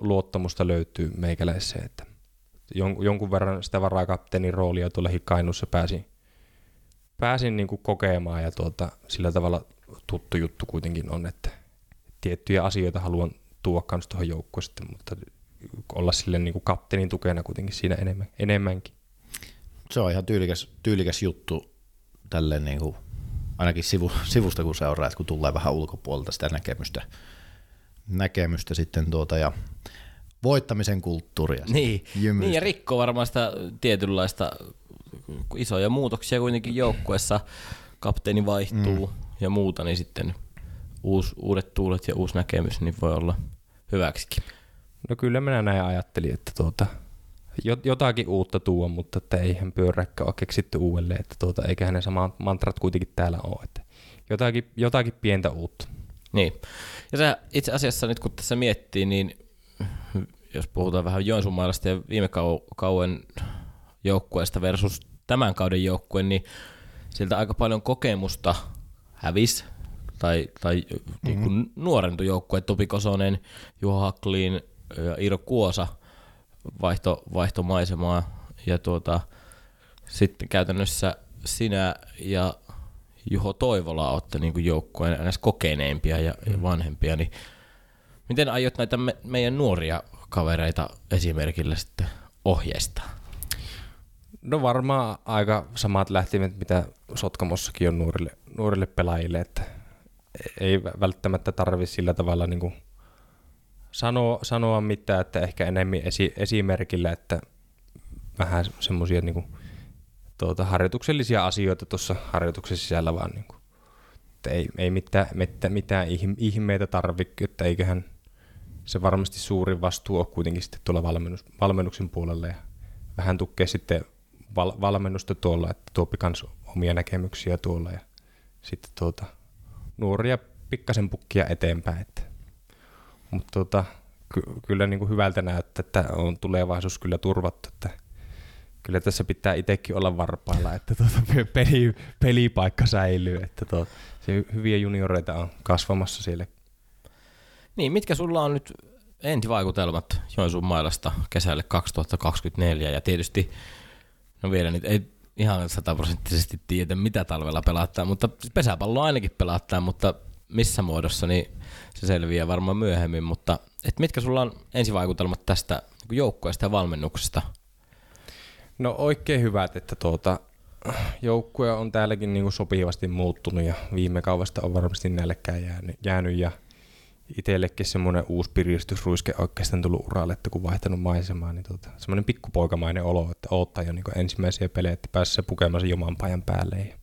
luottamusta löytyy meikäläiseen, että jon, jonkun verran sitä varakapteenin roolia tuolla Kainuussa pääsin, pääsin niin kuin kokemaan ja tuota, sillä tavalla tuttu juttu kuitenkin on, että tiettyjä asioita haluan tuoda myös tuohon joukkueeseen, mutta olla sille niin kuin kapteenin tukena kuitenkin siinä enemmän, enemmänkin. Se on ihan tyylikäs, tyylikäs juttu tälleen niin kuin, ainakin sivu, sivusta kun seuraa, että kun tulee vähän ulkopuolelta sitä näkemystä, näkemystä sitten tuota ja voittamisen kulttuuria. Niin, niin ja rikko varmaan sitä tietynlaista isoja muutoksia kuitenkin joukkueessa, kapteeni vaihtuu mm. ja muuta, niin sitten uus, uudet tuulet ja uusi näkemys niin voi olla hyväksikin. No kyllä minä näin ajattelin, että tuota, jotakin uutta tuo, mutta että eihän pyöräkkä ole keksitty uudelleen, että tuota, eiköhän ne samat mantrat kuitenkin täällä ole. Että jotakin, jotakin pientä uutta. Niin. Ja se itse asiassa nyt kun tässä miettii, niin jos puhutaan vähän Joensuun mailasta ja viime kauden joukkueesta versus tämän kauden joukkue, niin siltä aika paljon kokemusta hävis tai, tai mm-hmm. niin kuin nuorentui joukkue, Topi Kosonen, Juho Haklin ja Iiro Kuosa vaihto, vaihtomaisemaa ja tuota, sitten käytännössä sinä ja Juho Toivola olette niin joukkueen näissä kokeneimpia ja, mm. ja vanhempia, niin miten aiot näitä me, meidän nuoria kavereita esimerkillä sitten ohjeistaa? No varmaan aika samat lähtimet, mitä Sotkamossakin on nuorille, nuorille pelaajille, että ei välttämättä tarvi sillä tavalla niin kuin sanoa, sanoa mitään, että ehkä enemmän esi, esimerkillä, että vähän semmoisia niin tuota, harjoituksellisia asioita tuossa harjoituksen sisällä vaan niin kuin, että ei, ei mitään, mitään, mitään ihmeitä tarvitse, että eiköhän se varmasti suurin vastuu on kuitenkin sitten tuolla valmennus, valmennuksen puolella ja vähän tukea sitten val, valmennusta tuolla, että tuopi kans omia näkemyksiä tuolla ja sitten tuota, nuoria pikkasen pukkia eteenpäin. Että. Mutta tuota, ky- kyllä niin kuin hyvältä näyttää, että on tulevaisuus kyllä turvattu, että kyllä tässä pitää itsekin olla varpailla, että tuota peli, pelipaikka säilyy, että tuota, se hyviä junioreita on kasvamassa siellä. Niin, mitkä sulla on nyt ensivaikutelmat Joensuun mailasta kesälle 2024 ja tietysti, no vielä nyt ei ihan sataprosenttisesti tiedä, mitä talvella pelataan, mutta pesäpallo ainakin pelataan, mutta missä muodossa, niin se selviää varmaan myöhemmin, mutta et mitkä sulla on ensivaikutelmat tästä niin joukkueesta ja valmennuksesta? No oikein hyvät, että tuota, joukkue on täälläkin niin sopivasti muuttunut ja viime kaudesta on varmasti nälkään jäänyt, jäänyt ja itsellekin semmoinen uusi piristysruiske oikeastaan tullut uralle, että kun vaihtanut maisemaa, niin tuota, semmoinen pikkupoikamainen olo, että odottaa jo niin ensimmäisiä pelejä, että pääsee pukemaan sen joman pajan päälle. Ja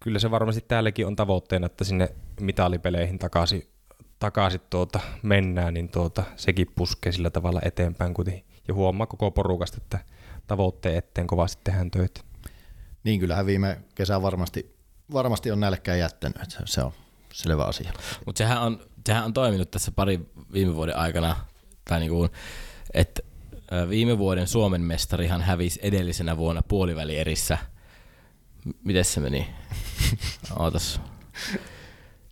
kyllä se varmasti täälläkin on tavoitteena, että sinne mitalipeleihin takaisin, takaisin tuota, mennään, niin tuota, sekin puskee sillä tavalla eteenpäin kuitenkin. Ja huomaa koko porukasta, että tavoitteen eteen kovasti tehdään töitä. Niin kyllähän viime kesä varmasti, varmasti on nälkään jättänyt, että se on selvä asia. Mutta sehän on, sehän on toiminut tässä pari viime vuoden aikana, tai niinku, että viime vuoden Suomen mestarihan hävisi edellisenä vuonna puolivälierissä. Miten se meni? Ootas.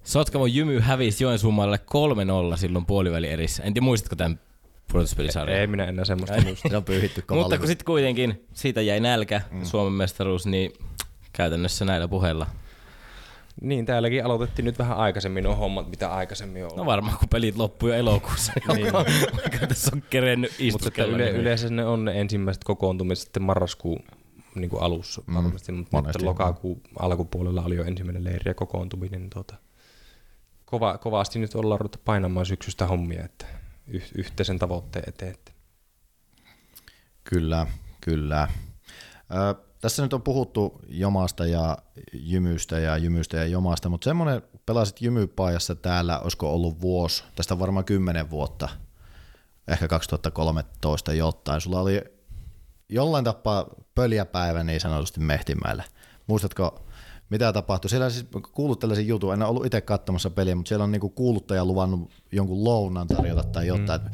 Sotkamo Jymy hävisi Joensuumalle 3-0 silloin puolivälierissä. En tiedä, muistatko tämän pudotuspelisarjan? Ei minä enää semmoista muista. Se on pyyhitty Mutta kun sitten kuitenkin siitä jäi nälkä, mm. Suomen mestaruus, niin käytännössä näillä puheilla niin, täälläkin aloitettiin nyt vähän aikaisemmin nuo hommat, mitä aikaisemmin on. No varmaan, kun pelit loppuu jo elokuussa, niin vaikka tässä on kerennyt Mutta yle, niin. yleensä ne on ne ensimmäiset kokoontumiset sitten marraskuun niin kuin alussa mm, varmasti, mutta monesti, lokakuun alkupuolella oli jo ensimmäinen leiri ja kokoontuminen. Niin tuota, kova, kovasti nyt ollaan ruveta painamaan syksystä hommia, että yh, yhteisen tavoitteen eteen. Kyllä, kyllä. Ö, tässä nyt on puhuttu Jomasta ja Jymystä ja Jymystä ja Jomasta, mutta semmoinen pelasit Jymypaajassa täällä, olisiko ollut vuosi, tästä varmaan kymmenen vuotta, ehkä 2013 jotain. Sulla oli jollain tapaa pöljäpäivä niin sanotusti Mehtimäellä. Muistatko, mitä tapahtui? Siellä siis kuullut tällaisen jutun, en ole ollut itse katsomassa peliä, mutta siellä on niinku kuuluttaja luvannut jonkun lounan tarjota tai jotain. Mm.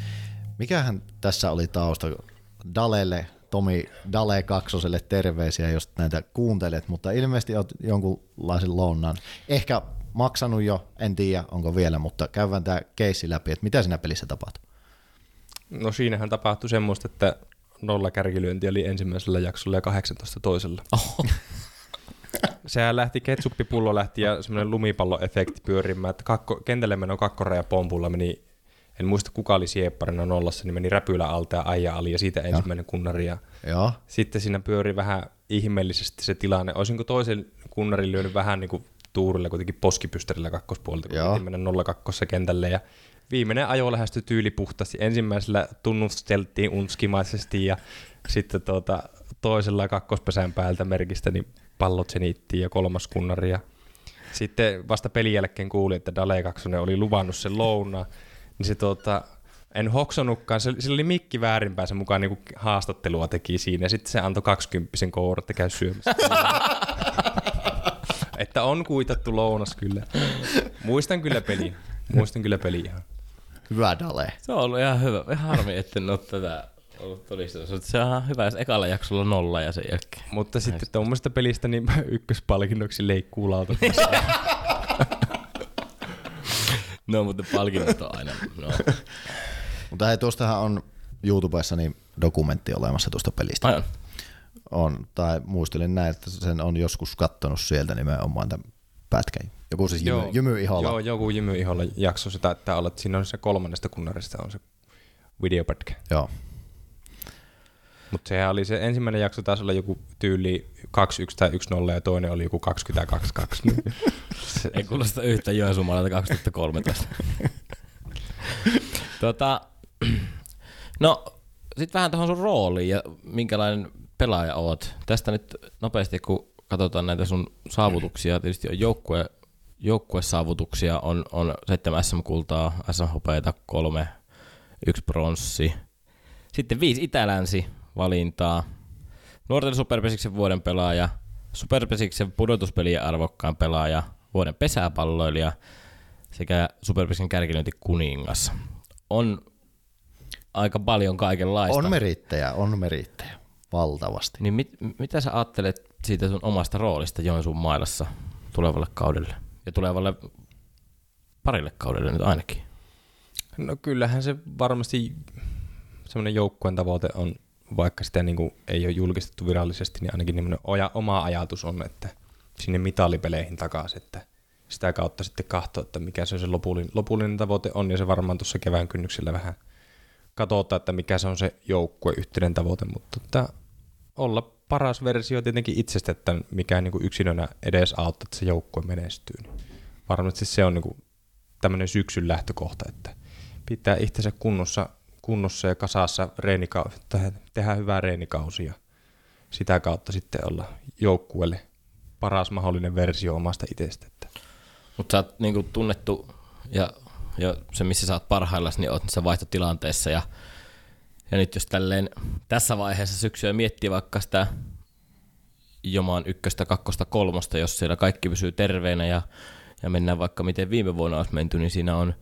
Mikähän tässä oli tausta? Dalelle Tomi Dale Kaksoselle terveisiä, jos näitä kuuntelet, mutta ilmeisesti olet jonkunlaisen lounaan. Ehkä maksanut jo, en tiedä onko vielä, mutta käydään tämä keissi läpi, että mitä siinä pelissä tapahtui. No siinähän tapahtui semmoista, että nolla kärkilyönti oli ensimmäisellä jaksolla ja 18 toisella. Oh. Sehän lähti, ketsuppipullo lähti ja semmoinen lumipalloefekti pyörimään, että kakko, kentälle meno kakkoreja pompulla meni en muista kuka oli siepparina nollassa, niin meni räpylä alta ja aija ali ja siitä ensimmäinen kunnari. Ja Joo. Sitten siinä pyöri vähän ihmeellisesti se tilanne. Olisinko toisen kunnarin lyönyt vähän niin kuin tuurille kuitenkin poskipystärillä kakkospuolta, kun piti mennä 02 kentälle. Ja viimeinen ajo lähestyi tyyli puhtaasti. Ensimmäisellä tunnusteltiin unskimaisesti ja sitten tuota, toisella kakkospesän päältä merkistä niin pallot senittiin ja kolmas kunnari. Ja sitten vasta pelin jälkeen kuuli, että Dale 2 oli luvannut sen lounaa niin se tota, en hoksonutkaan, se, sillä oli mikki väärinpäin se mukaan niin haastattelua teki siinä, ja sitten se antoi 20 koura, että käy syömässä. että on kuitattu lounas kyllä. Muistan kyllä peli. Muistan kyllä peli ihan. Hyvä Dale. Se on ollut ihan hyvä. Ihan harmi, että en ole tätä ollut todistamassa. Se on ihan hyvä, jos ekalla jaksolla nolla ja sen jälkeen. Mutta sitten tuommoista pelistä niin ykköspalkinnoksi leikkuu No, mutta palkinnot on aina. No. mutta hei, tuostahan on YouTubessa niin dokumentti olemassa tuosta pelistä. Aion. On, tai muistelin näin, että sen on joskus kattonut sieltä nimenomaan tämän pätkän. Joku siis Jymy, Jymy Iholla. Joo, joku Jymy Iholla jakso sitä, että olla, että siinä on se kolmannesta kunnarista on se videopätkä. Joo. Mutta sehän oli se ensimmäinen jakso taas olla joku tyyli 2-1 tai 1-0 ja toinen oli joku 22-2. Ei kuulosta yhtä Joensuumalta 2013. tota, no, sitten vähän tuohon sun rooliin ja minkälainen pelaaja oot. Tästä nyt nopeasti, kun katsotaan näitä sun saavutuksia, tietysti on joukkue, joukkuesaavutuksia, on, on 7 SM-kultaa, SM-hopeita, kolme, yksi pronssi. Sitten viisi itälänsi valintaa. Nuorten superpesiksen vuoden pelaaja, superpesiksen pudotuspelien arvokkaan pelaaja, vuoden pesäpalloilija sekä superpesiksen kärkilyönti kuningas. On aika paljon kaikenlaista. On merittäjä, on merittäjä. valtavasti. Niin mit, mitä sä ajattelet siitä sun omasta roolista Joensuun mailassa tulevalle kaudelle? Ja tulevalle parille kaudelle nyt ainakin. No kyllähän se varmasti semmoinen joukkueen tavoite on, vaikka sitä niin kuin ei ole julkistettu virallisesti, niin ainakin oja, oma ajatus on, että sinne mitalipeleihin takaisin, että sitä kautta sitten katsoa, että mikä se, se lopullinen, lopullinen tavoite on, ja se varmaan tuossa kevään kynnyksellä vähän katsotaan, että mikä se on se joukkue yhteinen tavoite, mutta että olla paras versio tietenkin itsestä, että mikä niin kuin yksilönä edes auttaa, että se joukkue menestyy. Niin varmasti se on niin kuin tämmöinen syksyn lähtökohta, että pitää itsensä kunnossa, kunnossa ja kasassa reenikausi, tehdä hyvää reenikausi ja sitä kautta sitten olla joukkueelle paras mahdollinen versio omasta itsestä. Mutta sä oot niinku tunnettu ja, ja se, missä sä oot parhaillaan, niin oot niissä vaihtotilanteissa ja, ja nyt jos tälleen tässä vaiheessa syksyä miettii vaikka sitä jomaan ykköstä, kakkosta, kolmosta, jos siellä kaikki pysyy terveenä ja, ja mennään vaikka miten viime vuonna olisi menty, niin siinä on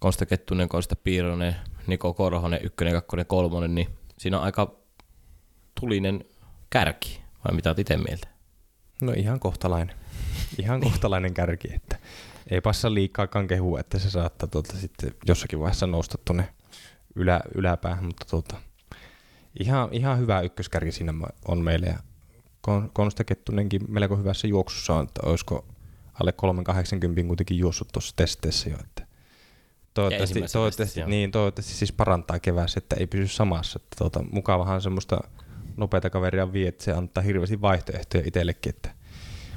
Konsta Kettunen, Konsta Piironen, Niko Korhonen, ykkönen, kakkonen, kolmonen, niin siinä on aika tulinen kärki, vai mitä olet itse mieltä? No ihan kohtalainen. Ihan kohtalainen kärki, että ei passa liikaakaan kehua, että se saattaa tuota sitten jossakin vaiheessa nousta tuonne ylä, yläpäähän, mutta tuota, ihan, ihan hyvä ykköskärki siinä on meille ja Konsta Kettunenkin melko hyvässä juoksussa on, että olisiko alle 380 kuitenkin juossut tuossa testeissä jo, että toivottavasti, toivottavasti, niin, toivottavasti siis parantaa keväässä, että ei pysy samassa. Että tuota, mukavahan semmoista nopeita kaveria vie, että se antaa hirveästi vaihtoehtoja itsellekin. Että.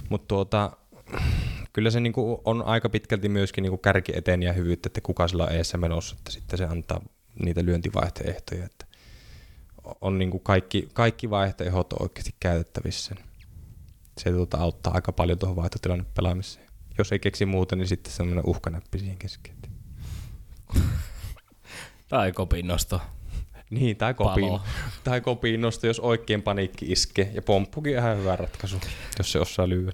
Mutta tuota, kyllä se niinku on aika pitkälti myöskin niinku kärki eteen ja hyvyyttä, että kuka sillä on eessä menossa, että sitten se antaa niitä lyöntivaihtoehtoja. Että on niinku kaikki, kaikki vaihtoehdot oikeasti käytettävissä. Se tuota auttaa aika paljon tuohon vaihtotilanne pelaamiseen. Jos ei keksi muuta, niin sitten semmoinen uhkanäppi siihen keskeen. tai kopinnosto. Niin, tai, kopin, tai kopinnosto, jos oikein paniikki iskee. Ja pomppukin on ihan hyvä ratkaisu, jos se osaa lyödä.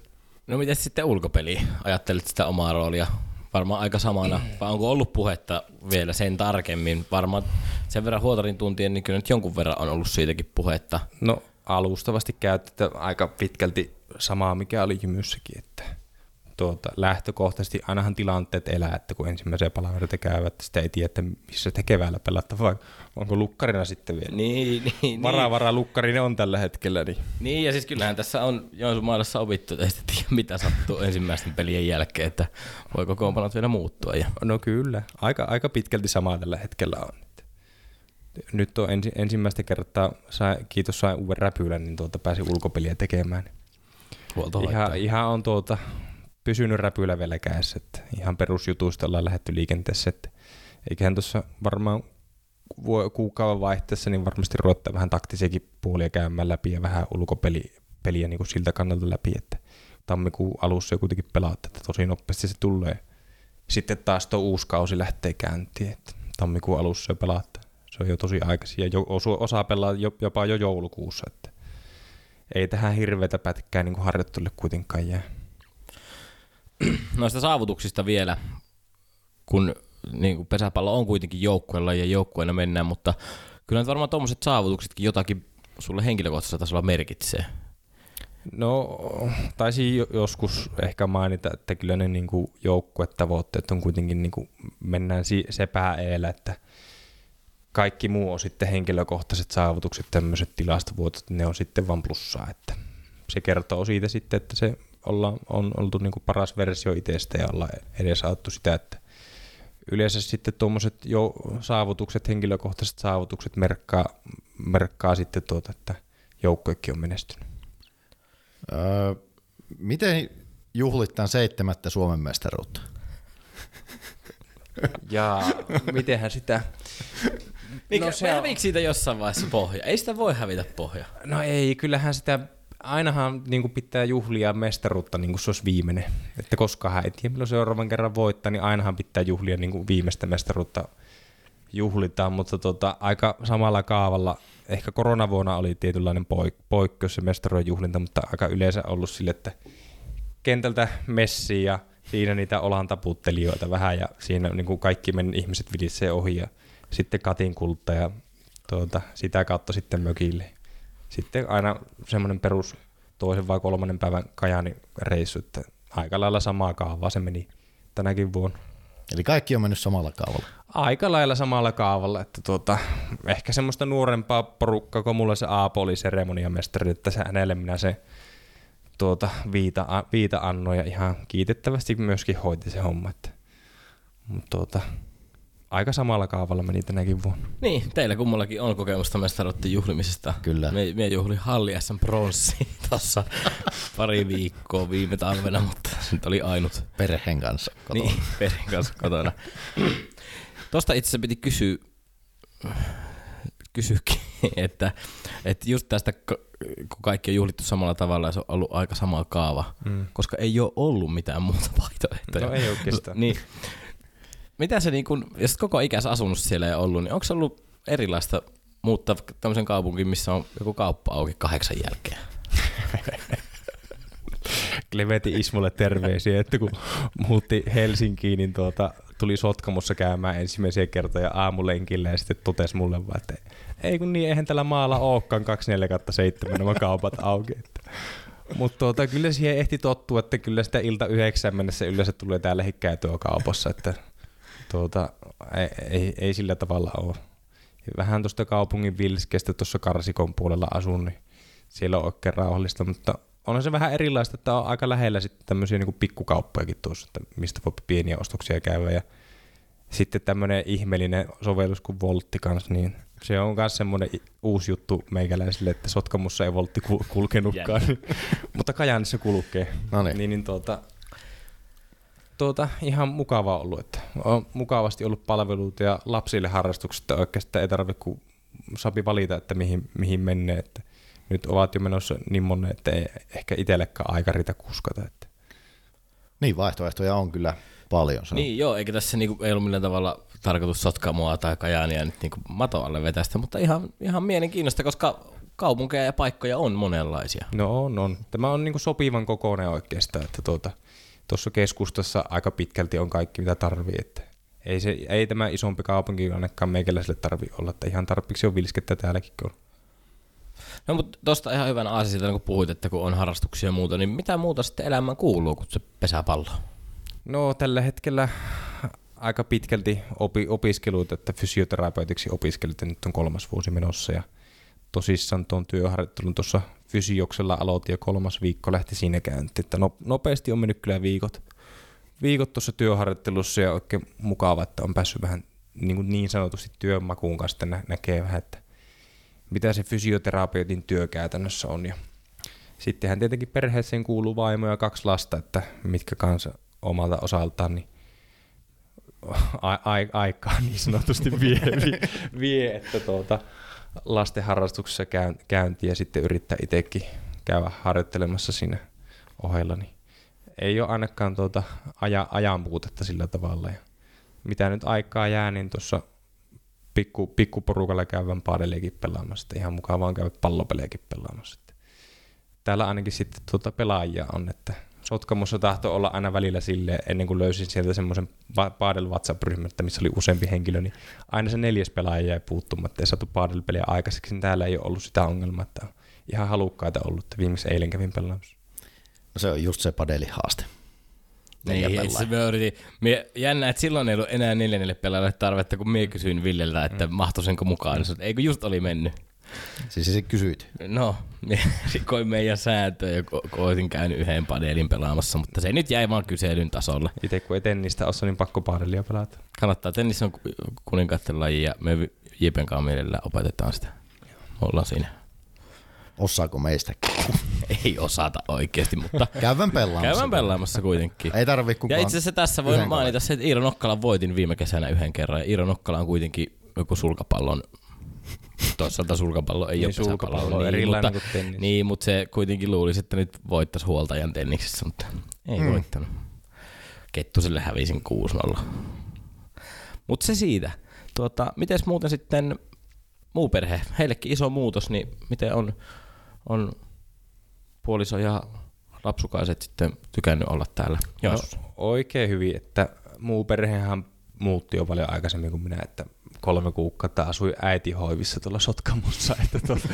No miten sitten ulkopeli? Ajattelit sitä omaa roolia varmaan aika samana, vai onko ollut puhetta vielä sen tarkemmin? Varmaan sen verran huotarin tuntien, niin kyllä nyt jonkun verran on ollut siitäkin puhetta. No alustavasti käytetään aika pitkälti samaa, mikä oli Jymyssäkin, että tuota, lähtökohtaisesti ainahan tilanteet elää, että kun ensimmäisiä palavereita käyvät, sitä ei tiedä, että missä te keväällä pelatta, vai onko lukkarina sitten vielä. Niin, niin. Vara, vara lukkarinen on tällä hetkellä. Niin. niin, ja siis kyllähän tässä on Joensuun maalassa opittu, että ei tiedä mitä sattuu ensimmäisten pelien jälkeen, että voiko koompanot vielä muuttua. Ja... No kyllä, aika, aika pitkälti samaa tällä hetkellä on. Nyt on ensi, ensimmäistä kertaa, sai, kiitos sain uuden räpylän, niin tuota pääsin ulkopeliä tekemään. Ihan, ihan on tuota, pysynyt räpylä vielä kädessä, että ihan perusjutuista ollaan lähetty liikenteessä, että eiköhän tuossa varmaan kuukauden vaihteessa niin varmasti ruottaa vähän taktisiakin puolia käymään läpi ja vähän ulkopeliä niin kuin siltä kannalta läpi, että tammikuun alussa jo kuitenkin pelaat, että tosi nopeasti se tulee. Sitten taas tuo uusi kausi lähtee käyntiin, että tammikuun alussa jo pelaat. Se on jo tosi aikaisin ja jo, osa pelaa jopa jo joulukuussa, että ei tähän hirveätä pätkää niin harjoittelulle kuitenkaan jää. noista saavutuksista vielä, kun niin kuin pesäpallo on kuitenkin joukkueella ja joukkueena mennään, mutta kyllä nyt varmaan tuommoiset saavutuksetkin jotakin sulle henkilökohtaisella tasolla merkitsee. No, taisin joskus ehkä mainita, että kyllä ne niin joukkuetavoitteet on kuitenkin, niin kuin, mennään se eellä, että kaikki muu on sitten henkilökohtaiset saavutukset, tämmöiset tilastovuotot, ne on sitten vaan plussaa, että se kertoo siitä sitten, että se olla, on oltu niin kuin paras versio itsestä ja ollaan edesauttu sitä, että yleensä sitten tuommoiset jo saavutukset, henkilökohtaiset saavutukset merkkaa, merkkaa sitten tuota, että joukkoikin on menestynyt. Öö, miten juhlit tämän seitsemättä Suomen mestaruutta? ja mitenhän sitä... Mikä, no se on... siitä jossain vaiheessa pohja? Ei sitä voi hävitä pohja. No ei, kyllähän sitä ainahan niin kuin pitää juhlia mestaruutta niin kuin se olisi viimeinen. Että koska hän ei tiedä, milloin seuraavan kerran voittaa, niin ainahan pitää juhlia niin kuin viimeistä mestaruutta juhlitaan, mutta tota, aika samalla kaavalla. Ehkä koronavuonna oli tietynlainen poik- poikkeus se mestaruuden juhlinta, mutta aika yleensä ollut sille, että kentältä messi ja siinä niitä olan taputtelijoita vähän ja siinä niin kuin kaikki men ihmiset viditsee ohi ja sitten katin kulta ja tuota, sitä kautta sitten mökille sitten aina semmoinen perus toisen vai kolmannen päivän Kajani reissu, että aika lailla samaa kaavaa se meni tänäkin vuonna. Eli kaikki on mennyt samalla kaavalla. Aika lailla samalla kaavalla, että tuota, ehkä semmoista nuorempaa porukkaa, kun mulla se Aapo oli seremoniamestari, että se hänelle minä se tuota, viita, viita annoin ja ihan kiitettävästi myöskin hoiti se homma. Että, mutta tuota, aika samalla kaavalla meni tänäkin vuonna. Niin, teillä kummallakin on kokemusta mestaruutten juhlimisesta. Kyllä. Me, me juhlin Halli SM Pronssi tuossa pari viikkoa viime talvena, mutta se nyt oli ainut. Perheen kanssa kotona. Niin, perheen kanssa kotona. Tosta itse asiassa piti kysyä, kysyäkin, että, että just tästä, kun kaikki on juhlittu samalla tavalla ja se on ollut aika sama kaava, mm. koska ei ole ollut mitään muuta vaihtoehtoja. No ei oikeastaan. niin, mitä se niin kun, jos koko ikänsä asunut siellä ja ollut, niin onko se ollut erilaista muuttaa tämmöisen kaupungin, missä on joku kauppa auki kahdeksan jälkeen? Kleveti Ismolle terveisiä, että kun muutti Helsinkiin, niin tuota, tuli Sotkamossa käymään ensimmäisiä kertoja aamulenkillä ja sitten totesi mulle vaan, että ei kun niin, eihän tällä maalla olekaan 24 nämä kaupat auki. Mutta tuota, kyllä siihen ehti tottua, että kyllä sitä ilta yhdeksän mennessä yleensä tulee täällä käytyä kaupassa, että tuota, ei, ei, ei, sillä tavalla ole. Vähän tuosta kaupungin vilskestä tuossa Karsikon puolella asun, niin siellä on oikein rauhallista, mutta on se vähän erilaista, että on aika lähellä sitten tämmöisiä niin pikkukauppojakin tuossa, että mistä voi pieniä ostoksia käydä ja sitten tämmöinen ihmeellinen sovellus kuin Voltti kanssa, niin se on myös semmoinen uusi juttu meikäläisille, että Sotkamussa ei Voltti kulkenutkaan, mutta Kajaanissa kulkee. No niin. niin, niin tuota, tuota, ihan mukava ollut, että on mukavasti ollut palveluita ja lapsille harrastukset oikeastaan ei tarvitse kun sapi valita, että mihin, mihin menee, että nyt ovat jo menossa niin monen, että ei ehkä itsellekään aika riitä kuskata. Että. Niin, vaihtoehtoja on kyllä paljon. Se niin, joo, eikä tässä niinku, ei ollut millään tavalla tarkoitus sotkaa mua tai Kajaania nyt niinku matoalle vetästä, mutta ihan, ihan mielenkiinnosta, koska kaupunkeja ja paikkoja on monenlaisia. No on, on. Tämä on niinku sopivan kokoinen oikeastaan, että tuota, tuossa keskustassa aika pitkälti on kaikki, mitä tarvii. Että ei, se, ei tämä isompi kaupunki ainakaan meikäläiselle tarvi olla, että ihan tarpeeksi on vilskettä täälläkin on. No mutta tuosta ihan hyvän aasilta, kun puhuit, että kun on harrastuksia ja muuta, niin mitä muuta sitten elämään kuuluu kuin se pesäpallo? No tällä hetkellä aika pitkälti opi, opiskelut, että fysioterapeutiksi opiskelut ja nyt on kolmas vuosi menossa ja tosissaan tuon työharjoittelun tuossa fysioksella aloitin ja kolmas viikko lähti siinä käyntiin. Että no, nopeasti on mennyt kyllä viikot, viikot tuossa työharjoittelussa ja oikein mukava, että on päässyt vähän niin, kuin niin sanotusti työmakuun kanssa nä- näkee vähän, että mitä se fysioterapeutin työ käytännössä on. Ja sittenhän tietenkin perheeseen kuuluu vaimo ja kaksi lasta, että mitkä kanssa omalta osaltaan niin a- a- aikaa niin sanotusti vie, vie että tuota, lasten harrastuksessa käynti ja sitten yrittää itsekin käydä harjoittelemassa siinä ohella, niin ei ole ainakaan tuota aja, ajan puutetta sillä tavalla. Ja mitä nyt aikaa jää, niin tuossa pikku, pikkuporukalla käyvän paadeliakin pelaamassa. Että ihan mukavaa on käydä pallopelejäkin pelaamassa. Täällä ainakin sitten tuota pelaajia on, että Sotkamossa tahto olla aina välillä sille ennen kuin löysin sieltä semmoisen Paadel WhatsApp-ryhmän, missä oli useampi henkilö, niin aina se neljäs pelaaja jäi puuttumatta ja saatu Paadel-peliä aikaiseksi, niin täällä ei ole ollut sitä ongelmaa, että on ihan halukkaita ollut, että viimeksi eilen kävin pelaamassa. No se on just se padelin haaste. Niin, se me yritin. Mie, jännä, että silloin ei ollut enää neljännelle pelaajalle tarvetta, kun mie kysyin Villeltä, että mm. mahtuisinko mukaan. Niin eikö just oli mennyt. Siis se kysyit? No, rikoin meidän sääntöä ja ko- koitin käynyt yhden padelin pelaamassa, mutta se nyt jäi vaan kyselyn tasolle. Itse kun ei tennistä osaa, niin pakko padelia pelata. Kannattaa. Tennis on kuninkaiden laji ja me Jipen kanssa mielellään opetetaan sitä. Me ollaan siinä. Osaako meistä? ei osata oikeasti, mutta... Käyvän pelaamassa. Käyvän pelaamassa kuitenkin. Ei tarvi kukaan. Ja itse asiassa tässä voi mainita se, että Iiro Nokkala voitin viime kesänä yhden kerran. Ja Iiro Nokkala on kuitenkin joku sulkapallon toisaalta sulkapallo ei niin, ole sulkapallo, niin, erilainen mutta, kuin tennis. Niin, mutta se kuitenkin luulisi, että nyt voittaisi huoltajan tenniksessä, mutta ei hmm. voittanut. Kettuselle hävisin 6-0. Mutta se siitä. Tuota, miten muuten sitten muu perhe? Heillekin iso muutos, niin miten on, on puoliso ja lapsukaiset sitten tykännyt olla täällä? No, oikein hyvin, että muu perhehän muutti jo paljon aikaisemmin kuin minä, että kolme kuukautta asui äitihoivissa tuolla Sotkamossa, että tuota,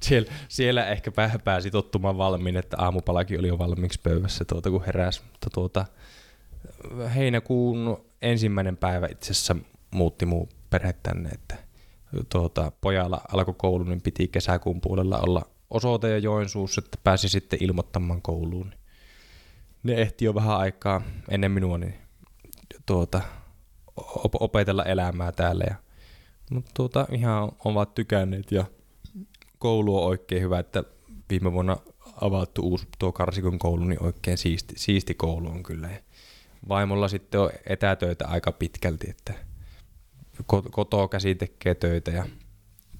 siellä, siellä, ehkä pääsi tottumaan valmiin, että aamupalakin oli jo valmiiksi pöydässä tuota, kun heräsi. Mutta tuota, heinäkuun ensimmäinen päivä itse asiassa muutti muu perhe tänne, että tuota, pojalla alkoi koulu, niin piti kesäkuun puolella olla osoite ja Joensuussa, että pääsi sitten ilmoittamaan kouluun. Ne ehti jo vähän aikaa ennen minua niin tuota, op- opetella elämää täällä. Ja, mutta tuota, ihan ovat tykänneet ja koulu on oikein hyvä, että viime vuonna avattu uusi tuo Karsikon koulu, niin oikein siisti, siisti koulu on kyllä. Ja vaimolla sitten on etätöitä aika pitkälti, että kotoa käsi tekee töitä ja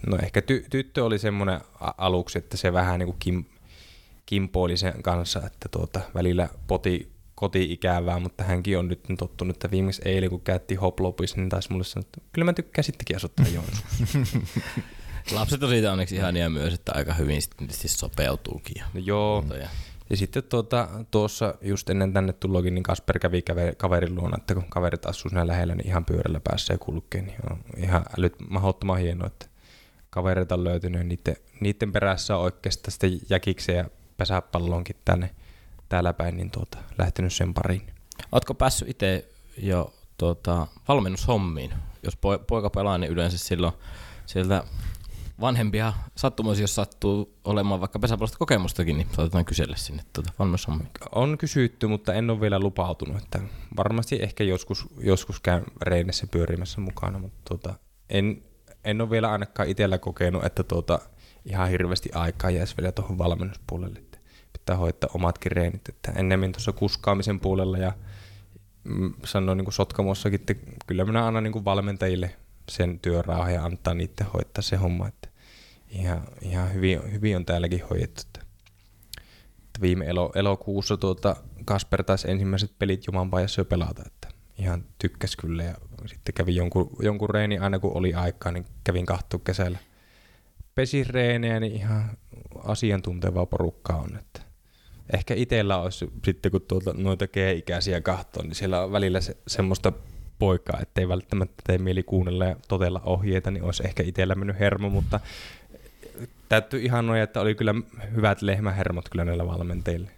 no ehkä ty- tyttö oli semmoinen aluksi, että se vähän niin kuin kim, kimpoili sen kanssa, että tuota, välillä poti koti-ikävää, mutta hänkin on nyt tottunut, että viimeksi eilen kun käytti hoplopissa, niin taisi mulle sanoa, että kyllä mä tykkään sittenkin asuttaa Joensuussa. Lapset on siitä onneksi ihania myös, että aika hyvin sitten sopeutuukin. no joo, ja ja sitten tuota, tuossa just ennen tänne tulokin, niin Kasper kävi kaverin luona, että kun kaverit asuu siinä lähellä, niin ihan pyörällä päässä ja kulkee, niin on ihan älyt mahdottoman hienoa, että kavereita on löytynyt ja niiden, niiden perässä on oikeastaan sitten jäkikseen ja pesäpallonkin tänne täällä päin, niin tuota, lähtenyt sen pariin. Oletko päässyt itse jo tuota, valmennushommiin? Jos poika pelaa, niin yleensä silloin sieltä vanhempia sattumoisia, jos sattuu olemaan vaikka pesäpallosta kokemustakin, niin saatetaan kysellä sinne tuota valmennushommia. On kysytty, mutta en ole vielä lupautunut. Että varmasti ehkä joskus, joskus käyn reinessä pyörimässä mukana, mutta tuota, en, en ole vielä ainakaan itsellä kokenut, että tuota, ihan hirveästi aikaa jäisi vielä tuohon valmennuspuolelle. Että pitää hoitaa omatkin reenit. Että ennemmin tuossa kuskaamisen puolella ja mm, sanoin niin Sotkamossakin, että kyllä minä annan niin valmentajille sen työrauhan ja antaa niiden hoitaa se homma. Että ihan, ihan hyvin, hyvin on täälläkin hoidettu. Että viime elo, elokuussa tuota Kasper taisi ensimmäiset pelit Jumanpajassa jo pelata, että ihan tykkäs kyllä ja sitten kävin jonkun, jonkun reeni aina kun oli aikaa, niin kävin kahtua kesällä pesireenejä, niin ihan asiantuntevaa porukkaa on, että ehkä itsellä olisi sitten kun tuota, noita G-ikäisiä kahtoon, niin siellä on välillä se, semmoista poikaa, ettei välttämättä tee mieli kuunnella ja totella ohjeita, niin olisi ehkä itsellä mennyt hermo, mutta täytyy ihan noin, että oli kyllä hyvät lehmähermot kyllä näillä valmenteille.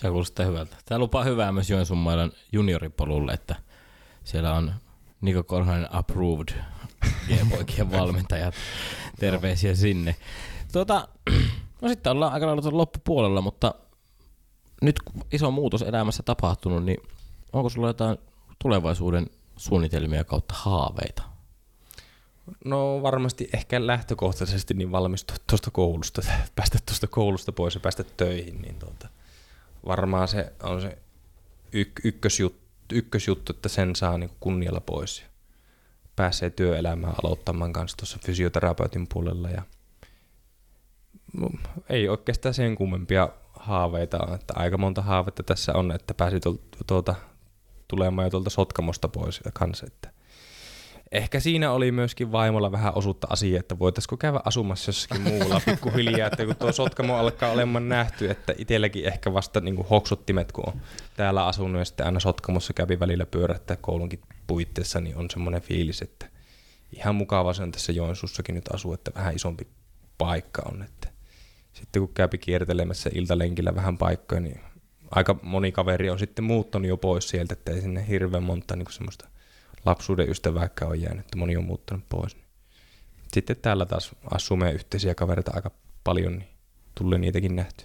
Se kuulostaa hyvältä. Tämä lupaa hyvää myös Joensuun mailan junioripolulle, että siellä on Niko Korhonen approved G-poikien valmentajat. Terveisiä sinne. Tuota, no sitten ollaan aika lailla loppupuolella, mutta nyt kun iso muutos elämässä tapahtunut, niin onko sulla jotain tulevaisuuden suunnitelmia kautta haaveita? No varmasti ehkä lähtökohtaisesti niin valmistua tuosta koulusta, päästä tuosta koulusta pois ja päästä töihin, niin tuota, varmaan se on se yk- ykkösjuttu, ykkösjuttu, että sen saa niin kunnialla pois ja pääsee työelämään aloittamaan kanssa tuossa fysioterapeutin puolella ja ei oikeastaan sen kummempia haaveita on, että aika monta haavetta tässä on, että pääsi tuolta, tulemaan jo tuolta Sotkamosta pois kanssa, että ehkä siinä oli myöskin vaimolla vähän osuutta asiaa, että voitaisiko käydä asumassa jossakin muulla pikkuhiljaa, että kun tuo Sotkamo alkaa olemaan nähty, että itselläkin ehkä vasta niin kuin hoksuttimet, kun on täällä asunut ja sitten aina Sotkamossa kävi välillä pyörättää koulunkin puitteissa, niin on semmoinen fiilis, että ihan mukava se on tässä Joensuussakin nyt asua, että vähän isompi paikka on, että sitten kun käypi kiertelemässä iltalenkillä vähän paikkoja, niin aika moni kaveri on sitten muuttanut jo pois sieltä, että ei sinne hirveän monta niin semmoista lapsuuden ystävääkään on jäänyt, että moni on muuttanut pois. Sitten täällä taas asuu meidän yhteisiä kavereita aika paljon, niin tulee niitäkin nähty.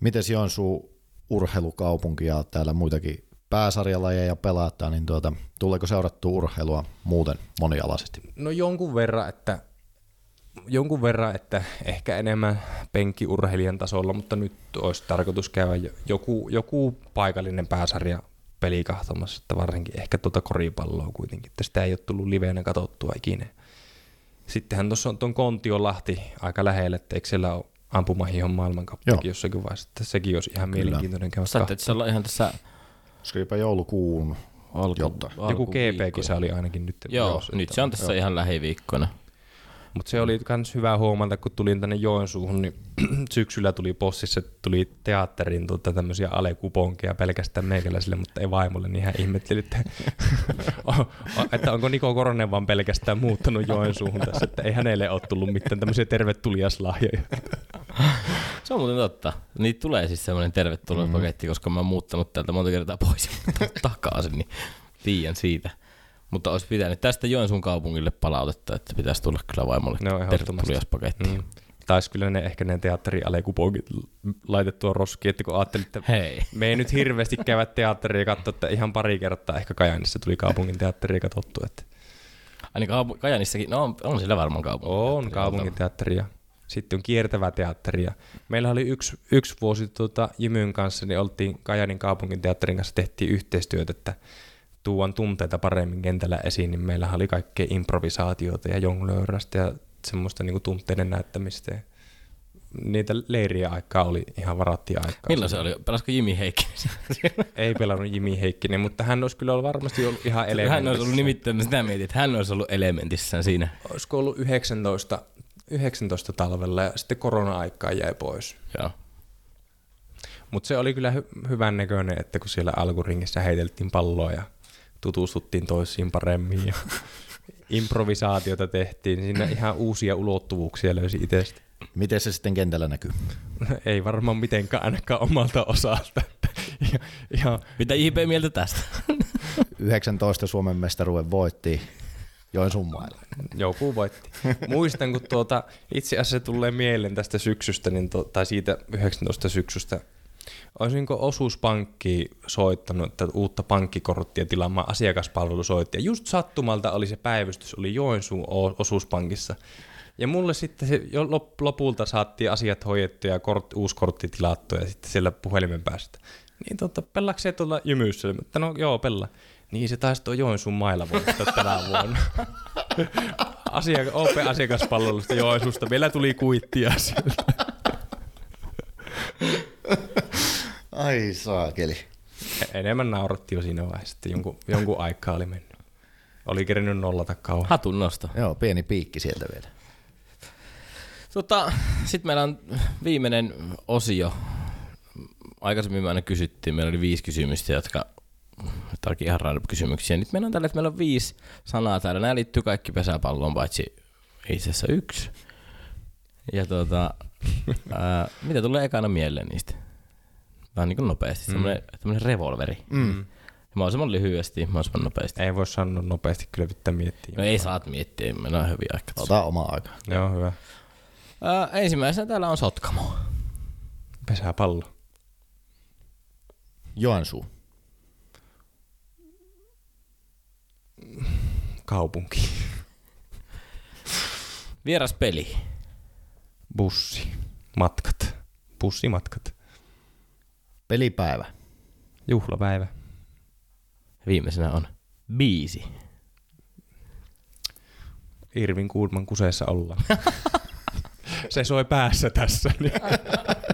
Miten Joensuu urheilukaupunki ja täällä muitakin pääsarjalajeja pelaattaa, niin tuota, tuleeko seurattua urheilua muuten monialaisesti? No jonkun verran, että jonkun verran, että ehkä enemmän penkkiurheilijan tasolla, mutta nyt olisi tarkoitus käydä joku, joku paikallinen pääsarja peli kahtomassa, että varsinkin ehkä tuota koripalloa kuitenkin, että sitä ei ole tullut liveenä katsottua ikinä. Sittenhän tuossa on tuon Kontiolahti aika lähellä, että eikö siellä ole ampumahihon maailmankappikin jossakin vaiheessa, että sekin olisi ihan Kyllä. mielenkiintoinen käydä Saatte, että se on ihan tässä... Olisiko joulukuun alku, Jotta. Joku GP-kisa oli ainakin nyt. Joo, jos, nyt se on tässä joo. ihan lähiviikkoina. Mutta se oli myös hyvä huomata, kun tulin tänne Joensuuhun, niin syksyllä tuli bossissa, tuli teatteriin tuota, tämmöisiä alekuponkeja pelkästään meikäläisille, mutta ei vaimolle, niin hän ihmetteli, että, että onko Niko Koronen vaan pelkästään muuttanut Joensuuhun tässä, että ei hänelle ole tullut mitään tämmöisiä tervetuliaslahjoja. Se on muuten totta. Niitä tulee siis semmoinen tervetuloa mm. paketti, koska mä oon muuttanut täältä monta kertaa pois takaisin, niin tiedän siitä. Mutta olisi pitänyt tästä Joensuun kaupungille palautetta, että pitäisi tulla kyllä vaimolle no, tervetuliaspaketti. Mm. Taisi kyllä ne ehkä ne teatterialekupongit laitettua roskiin, että kun ajattelin, että Hei. me ei nyt hirveästi käydä teatteria katsoa, että ihan pari kertaa ehkä Kajanissa tuli kaupungin teatteria katsottu. Että. Aini kaup- Kajanissakin, no on, on sillä varmaan kaupungin On kaupungin teatteria. Sitten on kiertävä teatteri. Meillä oli yksi, yksi vuosi tuota, Jymyn kanssa, niin oltiin Kajanin kaupungin teatterin kanssa tehtiin yhteistyötä, että tuon tunteita paremmin kentällä esiin, niin meillä oli kaikkea improvisaatiota ja jonglöörästä ja semmoista niin kuin tunteiden näyttämistä. Niitä leiriä aikaa oli ihan varattia aikaa. Milloin se oli? Pelasko Jimi Heikkinen? Ei pelannut Jimi Heikkinen, mutta hän olisi kyllä ollut varmasti ollut ihan elementissä. Hän olisi ollut nimittäin, sitä mietin, että hän olisi ollut elementissään siinä. Olisiko ollut 19, 19 talvella ja sitten korona-aikaa jäi pois. Joo. Mutta se oli kyllä hy- hyvän näköinen, että kun siellä alkuringissä heiteltiin palloa ja tutustuttiin toisiin paremmin ja improvisaatiota tehtiin, niin siinä ihan uusia ulottuvuuksia löysi itsestä. Miten se sitten kentällä näkyy? Ei varmaan mitenkään ainakaan omalta osalta. ja, ja... Mitä IP mieltä tästä? 19 Suomen mestaruuden voitti Joensuun mailla. Joku voitti. Muistan, kun tuota, itse asiassa tulee mieleen tästä syksystä, niin to, tai siitä 19 syksystä, Olisinko osuuspankki soittanut, että uutta pankkikorttia tilaamaan asiakaspalvelu soitti. Ja just sattumalta oli se päivystys, oli Joensuun osuuspankissa. Ja mulle sitten se jo lopulta saattiin asiat hoidettu ja kort, uusi kortti tilattu ja sitten siellä puhelimen päästä. Niin tota, se tuolla jymyssä? Mutta no joo, pella. Niin se taisi tuo Joensuun mailla voittaa tänä vuonna. Asiak- OP-asiakaspalvelusta Joensuusta. Vielä tuli kuittia sieltä. Ai saakeli. Enemmän nauratti jo siinä vaiheessa, että jonkun, jonkun aikaa oli mennyt. Oli kerennyt nollata kauan. Hatun nosto. Joo, pieni piikki sieltä vielä. Tota, Sitten meillä on viimeinen osio. Aikaisemmin me aina kysyttiin, meillä oli viisi kysymystä, jotka Tarkin ihan random kysymyksiä. Nyt meillä on tällä, että meillä on viisi sanaa täällä. Nämä liittyy kaikki pesäpalloon, paitsi itse asiassa yksi. Ja tota, ää, mitä tulee ekana mieleen niistä? Vähän niin kuin nopeasti, mm. semmoinen, semmoinen revolveri. Mm. Mahdollisimman lyhyesti, mahdollisimman nopeasti. Ei voi sanoa nopeasti, kyllä pitää miettiä. No ei saat miettiä, meillä on hyviä aikaa. Ota oma aika. Joo, hyvä. Ää, ensimmäisenä täällä on Sotkamo. Pesäpallo. Joensuu. Kaupunki. Vieras peli. Bussi. Matkat. Bussimatkat. Pelipäivä. Juhlapäivä. Viimeisenä on biisi. Irvin Kuulman kuseessa ollaan. Se soi päässä tässä. Niin.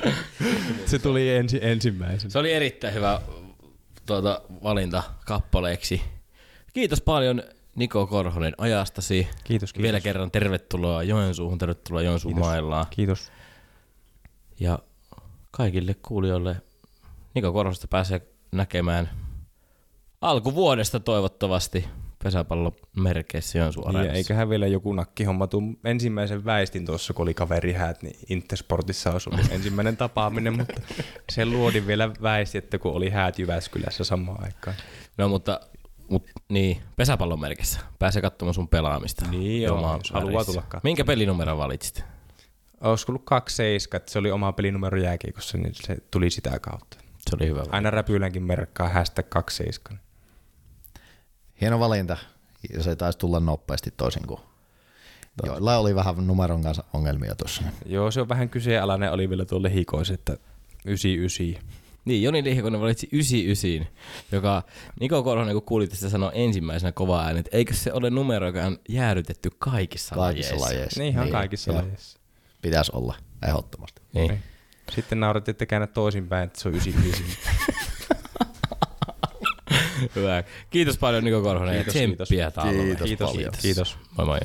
Se tuli ensi, ensimmäisenä. Se oli erittäin hyvä tuota, valinta kappaleeksi. Kiitos paljon Niko Korhonen ajastasi. Kiitos, kiitos. Vielä kerran tervetuloa Joensuuhun, tervetuloa Joensuun kiitos. maillaan. Kiitos. Ja kaikille kuulijoille Niko Korhosta pääsee näkemään alkuvuodesta toivottavasti pesäpallon merkeissä Joensuun niin, eiköhän vielä joku nakkihomma tuu ensimmäisen väistin tuossa, kun oli kaverihäät, niin Intersportissa olisi ollut ensimmäinen tapaaminen, mutta se luodin vielä väisti, että kun oli häät Jyväskylässä samaan aikaan. No mutta Mut, niin, pesäpallon merkissä. Pääsee katsomaan sun pelaamista. Niin joo, haluaa tulla katsomaan. Minkä pelinumero valitsit? Olisiko ollut 27, että se oli oma pelinumero jääkiekossa, niin se tuli sitä kautta. Se oli hyvä. Aina räpylänkin merkkaa hashtag 27. Hieno valinta, ja se taisi tulla nopeasti toisin kuin Joilla oli vähän numeron kanssa ongelmia tuossa. Joo, se on vähän kyseenalainen, oli vielä tuolle hikois, että 99. Niin, Joni Lihikonen valitsi 99, joka Niko Korhonen, kun kuulit sitä sanoa ensimmäisenä kovaa ääni, että eikö se ole numero, joka on jäädytetty kaikissa, kaikissa lajeissa. lajeissa. Niin, ihan niin, kaikissa joo. lajeissa. Pitäisi olla, ehdottomasti. Niin. niin. Sitten naurat, että käännät toisinpäin, että se on 99. Hyvä. Kiitos paljon Niko Korhonen kiitos, ja tsemppiä kiitos. Kiitos, kiitos, kiitos. kiitos. Moi moi.